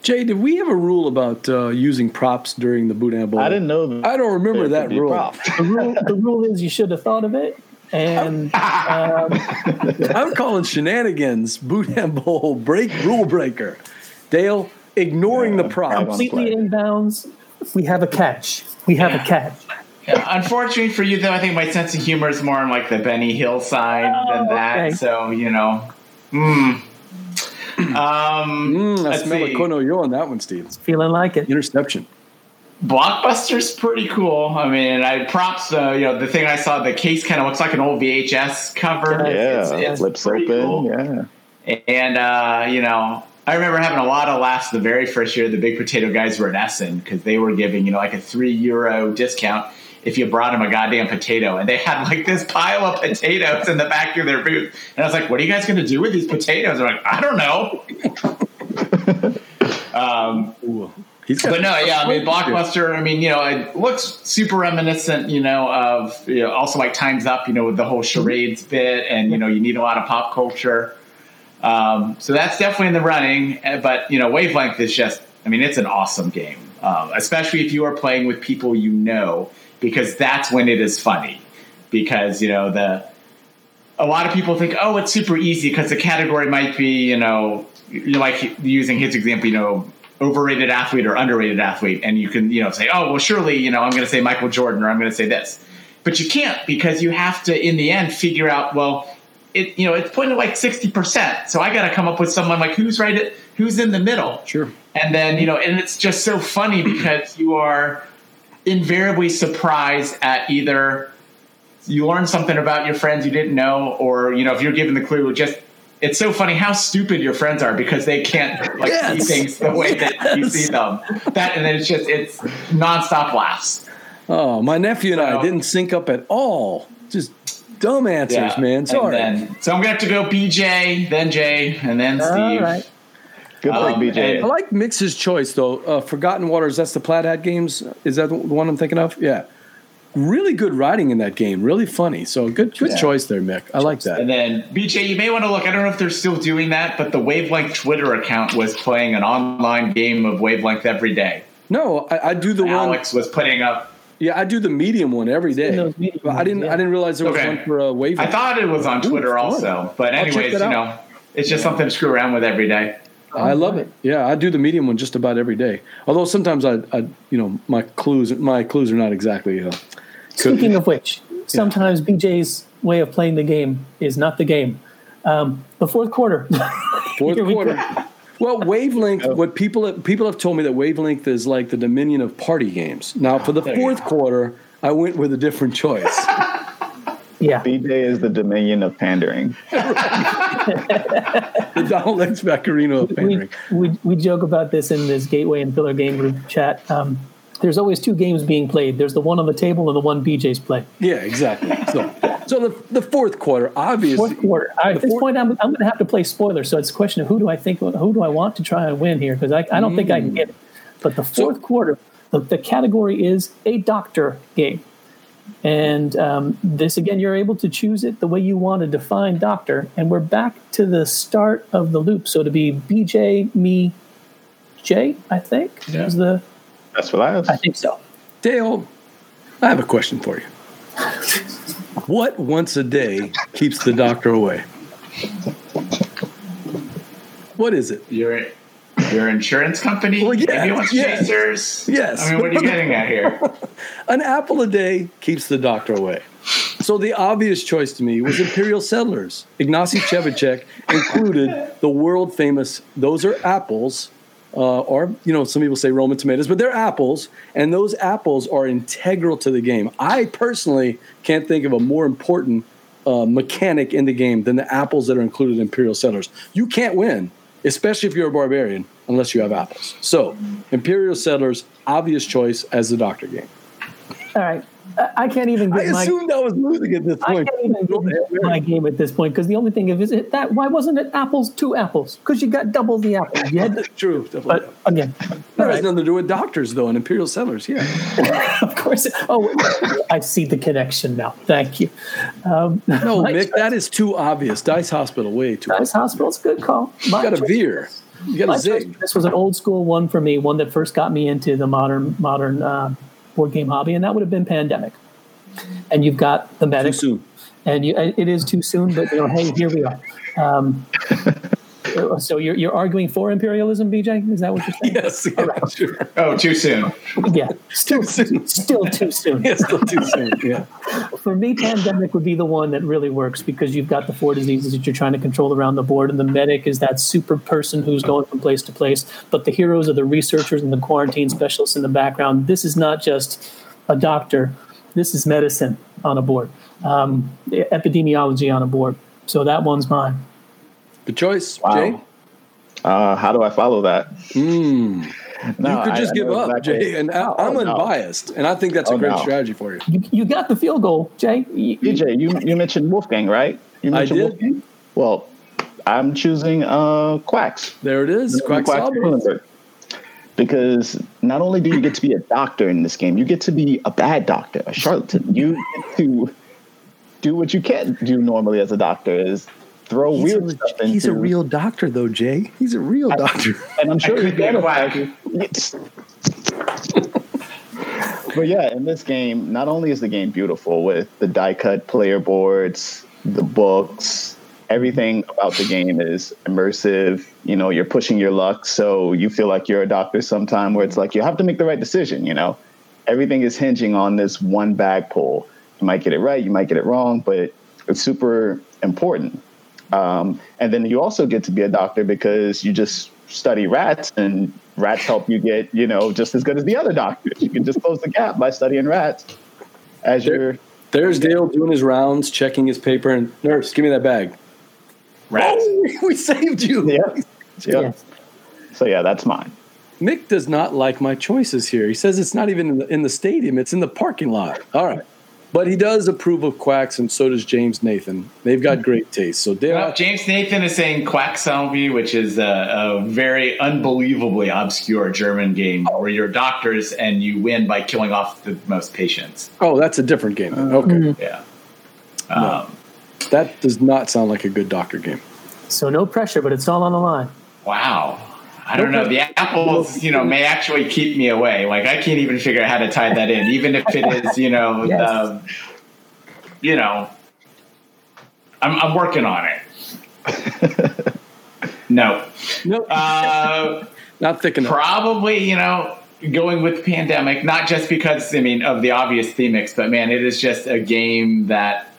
Jay, did we have a rule about uh, using props during the Boudin Bowl? I didn't know. that I don't remember that rule. The rule, the rule is you should have thought of it. And um, I'm calling shenanigans Boudin Bowl break rule breaker. Dale, ignoring the Yeah, props. I completely inbounds, we have a catch. We have a catch. Yeah, unfortunately for you, though, I think my sense of humor is more on like the Benny Hill side than Oh, that. okay. So you know, hmm. Um, Mm, I let's smell see. a Kono on that one, Steve. Feeling like it. Interception. Blockbuster's pretty cool. I mean, I props. Uh, you know, the thing I saw, the case kind of looks like an old VHS cover. Yeah, It's- it's flips open. cool. Yeah. And uh, you know, I remember having a lot of laughs the very first year the Big Potato guys were in Essen because they were giving you know like a three euro discount if you brought them a goddamn potato, and they had like this pile of potatoes in the back of their booth, and I was like, "What are you guys going to do with these potatoes?" They're like, "I don't know." um, Ooh. He's but no, yeah, I mean, Blockbuster. I mean, you know, it looks super reminiscent, you know, of you know, also like Times Up, you know, with the whole charades bit, and you know, you need a lot of pop culture. Um, so that's definitely in the running. eh, But you know, Wavelength is just, I mean, it's an awesome game, um, especially if you are playing with people you know, because that's when it is funny. Because you know the a lot of people think, oh, it's super easy because the category might be, you know, you like using his example, you know, overrated athlete or underrated athlete, and you can, you know, say, oh, well, surely, you know, I'm going to say Michael Jordan or I'm going to say this, but you can't because you have to, in the end, figure out, well, it, you know, it's pointed like sixty percent, so I got to come up with someone like who's right, at, who's in the middle, Sure. and then you know, and it's just so funny because you are invariably surprised at either you learn something about your friends you didn't know, or you know, if you're given the clue, just it's so funny how stupid your friends are because they can't like Yes. see things the way that you see them. That and then it's just it's nonstop laughs. Oh, my nephew and I didn't sync up at all. Just dumb answers, Yeah. man. Sorry. then- so I'm gonna have to go BJ, then Jay, and then Steve. All right. Good Um, luck, BJ. and- I like Mick's choice though. Uh, Forgotten Waters. That's the Plaid Hat games. Is that the one I'm thinking of? Yeah. Really good writing in that game. Really funny. So good, good Yeah. choice there, Mick. I like that. And then BJ, you may want to look. I don't know if they're still doing that, but the Wavelength Twitter account was playing an online game of Wavelength every day. No, I, I do the one. Alex was putting up. Yeah, I do the medium one every day. But I didn't. ones, yeah. I didn't realize there was Okay. one for a wave. I thought it was on Twitter fun. also, but anyways, that you out. know, it's just something to screw around with every day. I love it. Yeah, I do the medium one just about every day. Although sometimes I, I you know, my clues, my clues are not exactly. Uh, Speaking of which, sometimes BJ's way of playing the game is not the game. Um, the fourth quarter. fourth we quarter. go. Well, wavelength. What people people have told me that wavelength is like the dominion of party games. Now, for the fourth quarter, I went with a different choice. Yeah. BJ is the dominion of pandering. the Donald X. Vaccarino of we, pandering. we, we joke about this in this Gateway and Pillar game group chat. Um, there's always two games being played. There's the one on the table and the one BJ's play. Yeah, exactly. So, so the the fourth quarter, obviously. Fourth quarter. All right, at this fourth- point, I'm, I'm going to have to play spoiler. So it's a question of who do I think, who do I want to try and win here? Because I, I don't think I can get it. But the fourth quarter, the, the category is a doctor game. And um, this, again, you're able to choose it the way you want to define doctor. And we're back to the start of the loop. So to be BJ, me, Jay, I think, Yeah. is the, That's what I was. I think so. Dale, I have a question for you. What once a day keeps the doctor away? What is it? Your your insurance company? Well, yeah, yes. chasers? Yes. I mean, what are you getting at here? An apple a day keeps the doctor away. So the obvious choice to me was Imperial Settlers. Ignacy Trzewiczek included the world famous, those are apples, uh, or, you know, some people say Roman tomatoes, but they're apples, and those apples are integral to the game. I personally can't think of a more important uh, mechanic in the game than the apples that are included in Imperial Settlers. You can't win, especially if you're a barbarian, unless you have apples. So, Imperial Settlers, obvious choice as the doctor game. All right. I- I can't even I get my. assumed I was losing at this point. I can't even get my game at this point because the only thing is, is it that why wasn't it apples two apples? Because you got double the apples. You had to- True. but again, that has nothing to do with doctors, though, and Imperial Settlers. Yeah. of course. Oh, I see the connection now. Thank you. Um, No, Mick, that is too obvious. Dice Hospital, way too. Dice Hospital's a good call. You got a choice- veer. You got a choice- zig. This was an old school one for me, one that first got me into the modern modern uh, board game hobby, and that would have been Pandemic. And you've got the Too medic, soon. and you, it is too soon, but you know, hey, here we are. Um, so you're you're arguing for imperialism, BJ? Is that what you're saying? Yes. Yeah, sure. Oh, too soon. Yeah, still soon. still too soon. Yeah, still too soon. Yeah. For me, pandemic would be the one that really works because you've got the four diseases that you're trying to control around the board, and the medic is that super person who's going from place to place. But the heroes are the researchers and the quarantine specialists in the background. This is not just a doctor. This is medicine on a board, um, epidemiology on a board. So that one's mine. Good choice, Wow. Jay. Uh, how do I follow that? Hmm. No, you could just I give know up, exactly- Jay. And I, Oh, I'm no. unbiased, and I think that's a Oh, great no. strategy for you. You, you got the field goal, Jay. You- DJ, you you mentioned Wolfgang, right? You I mentioned did. Wolfgang? Well, I'm choosing uh, Quacks. There it is. Quack Quacks Because not only do you get to be a doctor in this game, you get to be a bad doctor, a charlatan. You get to do what you can't do normally as a doctor is throw He's, weird a, stuff into. he's a real doctor, though, Jay. He's a real doctor. and I'm sure I you could be a get quack. Yes. but yeah, in this game, not only is the game beautiful with the die cut player boards, the books, everything about the game is immersive. You know, you're pushing your luck, so you feel like you're a doctor sometime where it's like you have to make the right decision, you know. Everything is hinging on this one bag pull. You might get it right, you might get it wrong, but it's super important. Um, and then you also get to be a doctor because you just study rats and rats help you get, you know, just as good as the other doctors. You can just close the gap by studying rats as you're There's Dale doing his rounds, checking his paper, and nurse, give me that bag. Rats. Oh, we saved you. yeah. yeah. Yes. So yeah, that's mine. Mick does not like my choices here. He says it's not even in the, in the stadium; it's in the parking lot. All right, but he does approve of quacks, and so does James Nathan. They've got great taste. So Dale, Well, James Nathan is saying Quack Zombie, which is a, a very unbelievably obscure German game where you're doctors and you win by killing off the most patients. oh, that's a different game. then. Okay, Yeah. Um, that does not sound like a good doctor game. So no pressure, but it's all on the line. Wow. I don't know. The apples, you know, may actually keep me away. Like I can't even figure out how to tie that in, even if it is, you know, Yes. the, you know, I'm, I'm working on it. no. No, Uh, not thick enough. Probably, you know, going with pandemic, not just because I mean of the obvious themix, but man, it is just a game that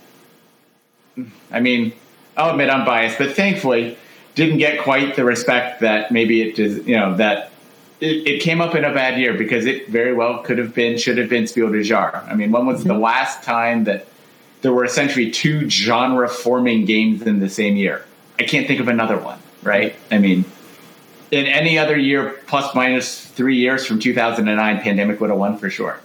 I mean, I'll admit I'm biased, but thankfully didn't get quite the respect that maybe it does, you know, that it, it came up in a bad year because it very well could have been, should have been Spiel des Jahres. I mean, when was the mm-hmm. last time that there were essentially two genre forming games in the same year? I can't think of another one, right? I mean, in any other year, plus minus three years from 2009, Pandemic would have won for sure.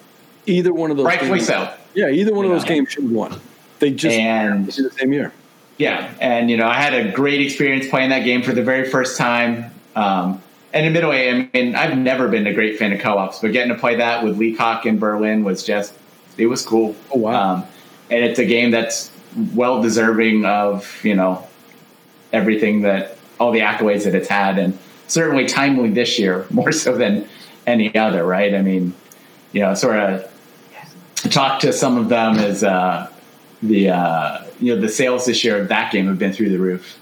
Either one of those. Games. Rightfully games, so. Yeah, either one of those games should have won. They just And- in the same year. Yeah, and you know, I had a great experience playing that game for the very first time. Um, and admittedly, I mean, I've never been a great fan of co-ops, but getting to play that with Leacock in Berlin was just, it was cool. Oh, wow. Um, and it's a game that's well deserving of you know everything that all the accolades that it's had, and certainly timely this year more so than any other. Right? I mean, you know, sort of talk to some of them as uh, the uh, you know the sales this year of that game have been through the roof.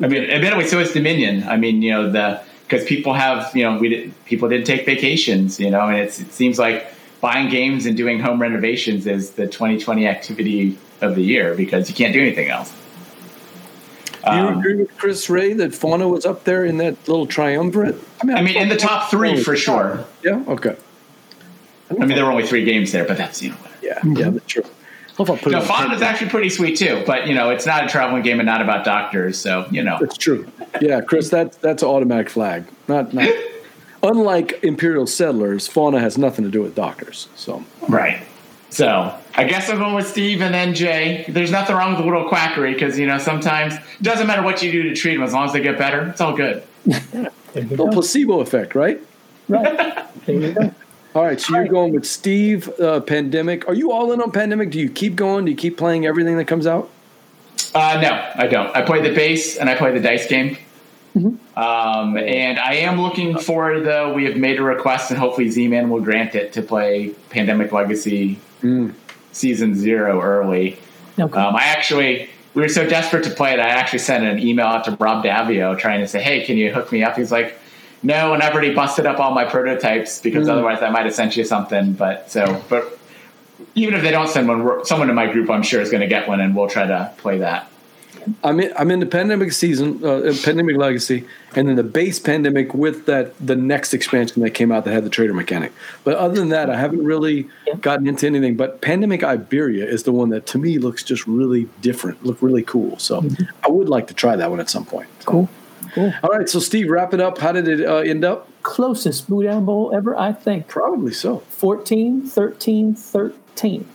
I mean, admittedly, so is Dominion. I mean, you know, the because people have you know we did, people didn't take vacations, you know, and it's, it seems like buying games and doing home renovations is the 2020 activity of the year because you can't do anything else. Do you Um, agree with Chris Wray that Fauna was up there in that little triumvirate? I mean, in the top three for sure. Yeah. Okay. I mean, there were only three games there, but that's you know. whatever. Yeah. Yeah. That's true. Hope I No, it on Fawn is actually pretty sweet too, but you know, it's not a traveling game and not about doctors, so you know. It's true. Yeah, Chris, that that's an automatic flag. Not not. Unlike Imperial Settlers, Fauna has nothing to do with doctors. So Right. So I guess I'm going with Steve and then Jay. There's nothing wrong with a little quackery because you know sometimes it doesn't matter what you do to treat them as long as they get better. It's all good. There you go. placebo effect, right? Right. There you go. All right, so you're going with Steve. Uh, pandemic. Are you all in on pandemic? Do you keep going? Do you keep playing everything that comes out? Uh, no, I don't. I play the base and I play the dice game. Um, and I am looking forward, though. We have made a request, and hopefully Z-Man will grant it to play Pandemic Legacy Season Zero early. Okay. Um, I actually, we were so desperate to play it, I actually sent an email out to Rob Daviau trying to say, "Hey, can you hook me up?" He's like, "No," and I've already busted up all my prototypes because otherwise I might have sent you something. But so, but even if they don't send one, someone in my group, I'm sure, is going to get one, and we'll try to play that. I'm in, I'm in the pandemic season, uh, pandemic legacy, and then the base pandemic with that the next expansion that came out that had the trader mechanic. But other than that, I haven't really gotten into anything. But pandemic Iberia is the one that to me looks just really different, look really cool. So I would like to try that one at some point. Cool. Cool. All right, so Steve, wrap it up. How did it uh, end up? Closest Boudin Bowl ever, I think. Probably so. 14, 13, 13.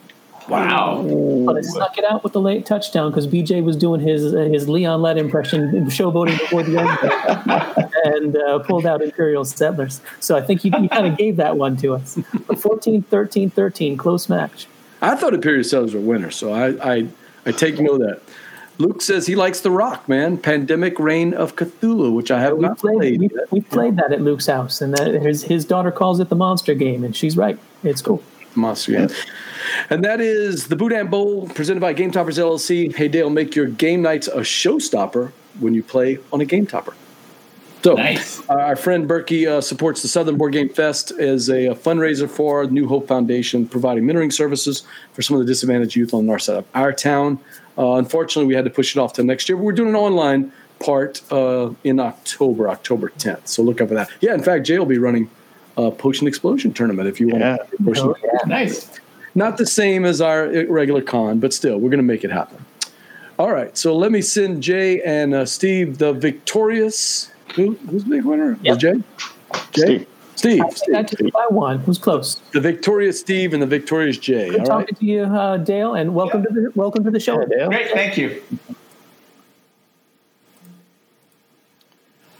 Wow. But I snuck it out with the late touchdown because BJ was doing his uh, his Leon Lett impression, showboating before the end, and uh, pulled out Imperial Settlers. So I think he, you kind of gave that one to us. But 14, 13, 13, close match. I thought Imperial Settlers were winners, so I, I I take note of that. Luke says he likes The Rock, man. Pandemic Reign of Cthulhu, which I have We not played, played. we, we played that at Luke's house, and that, his, his daughter calls it the monster game, and she's right. It's cool. Monster game. And that is the Boudin Bowl presented by Game Toppers LLC. Hey Dale, make your game nights a showstopper when you play on a Game Topper. So, Nice. our- our friend Berkey uh, supports the Southern Board Game Fest as a, a fundraiser for New Hope Foundation, providing mentoring services for some of the disadvantaged youth on the north side of our town. Uh, unfortunately, we had to push it off to next year, but we're doing an online part uh, in October, October 10th. So look out for that. Yeah, in fact, Jay will be running a Potion Explosion tournament if you want Yeah. to. Potion Oh, yeah. Nice. not the same as our regular con, but still, we're going to make it happen. All right, so let me send Jay and uh, Steve the victorious. Who, who's the big winner? Yep. Jay? Jay? Steve. Steve. I think I Steve. it by one. Who's close? The victorious Steve and the victorious Jay. Good All talking right. to you, uh, Dale, and welcome to the welcome to the show. Dale. Great. Thank you.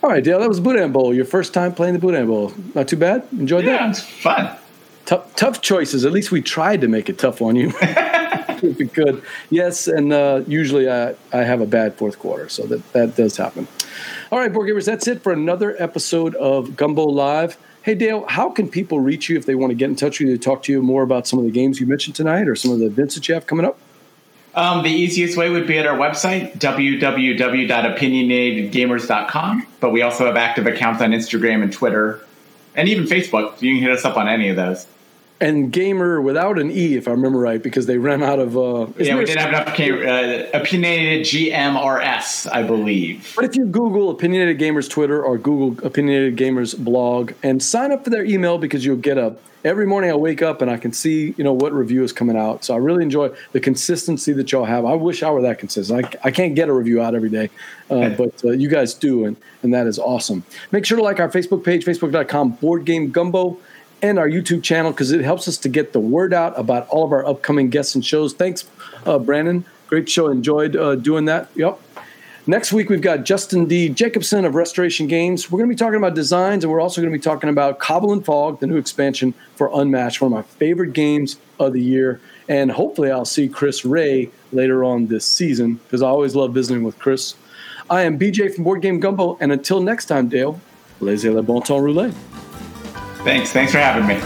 All right, Dale, that was Boudin Bowl. Your first time playing the Boudin Bowl. Not too bad. Enjoyed Yeah, that. it's fun. Tough, tough choices. At least we tried to make it tough on you. if we could. Yes, and uh, usually I, I have a bad fourth quarter, so that, that does happen. All right, board gamers, that's it for another episode of Gumbo Live. Hey, Dale, how can people reach you if they want to get in touch with you to talk to you more about some of the games you mentioned tonight or some of the events that you have coming up? Um, the easiest way would be at our website, www.opinionatedgamers.com. But we also have active accounts on Instagram and Twitter and even Facebook. You can hit us up on any of those. And gamer without an E, if I remember right, because they ran out of. Uh, yeah, we there did have enough uh, opinionated GMRS, I believe. But if you Google Opinionated Gamers Twitter or Google Opinionated Gamers blog and sign up for their email because you'll get a every morning I wake up and I can see you know what review is coming out. So I really enjoy the consistency that y'all have. I wish I were that consistent. I, I can't get a review out every day, uh, but uh, you guys do, and and that is awesome. Make sure to like our Facebook page, facebook.com Board Game Gumbo. And our YouTube channel because it helps us to get the word out about all of our upcoming guests and shows. Thanks, uh, Brandon. Great show. Enjoyed uh, doing that. Yep. Next week, we've got Justin D. Jacobson of Restoration Games. We're going to be talking about designs, and we're also going to be talking about Cobble and Fog, the new expansion for Unmatched, one of my favorite games of the year. And hopefully, I'll see Chris Wray later on this season because I always love visiting with Chris. I am BJ from Board Game Gumbo, and until next time, Dale, laissez le bon temps rouler. Thanks. Thanks for having me.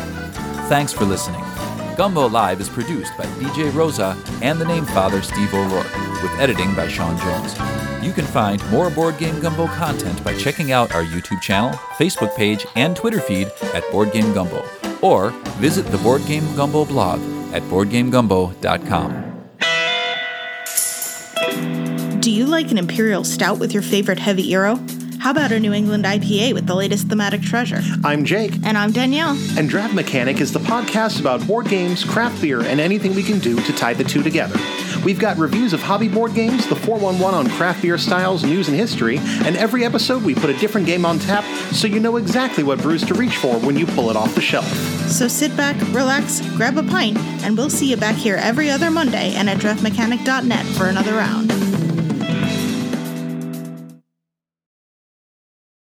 Thanks for listening. Gumbo Live is produced by BJ Rosa and the name father Steve O'Rourke, with editing by Sean Jones. You can find more Board Game Gumbo content by checking out our YouTube channel, Facebook page, and Twitter feed at Board Game Gumbo, or visit the Board Game Gumbo blog at boardgamegumbo.com. Do you like an Imperial Stout with your favorite heavy euro? How about a New England IPA with the latest thematic treasure? I'm Jake, And I'm Danielle. and Draft Mechanic is the podcast about board games, craft beer, and anything we can do to tie the two together. We've got reviews of hobby board games, the 411 on craft beer styles, news, and history, and every episode we put a different game on tap so you know exactly what brews to reach for when you pull it off the shelf. So sit back, relax, grab a pint, and we'll see you back here every other Monday and at draftmechanic.net for another round.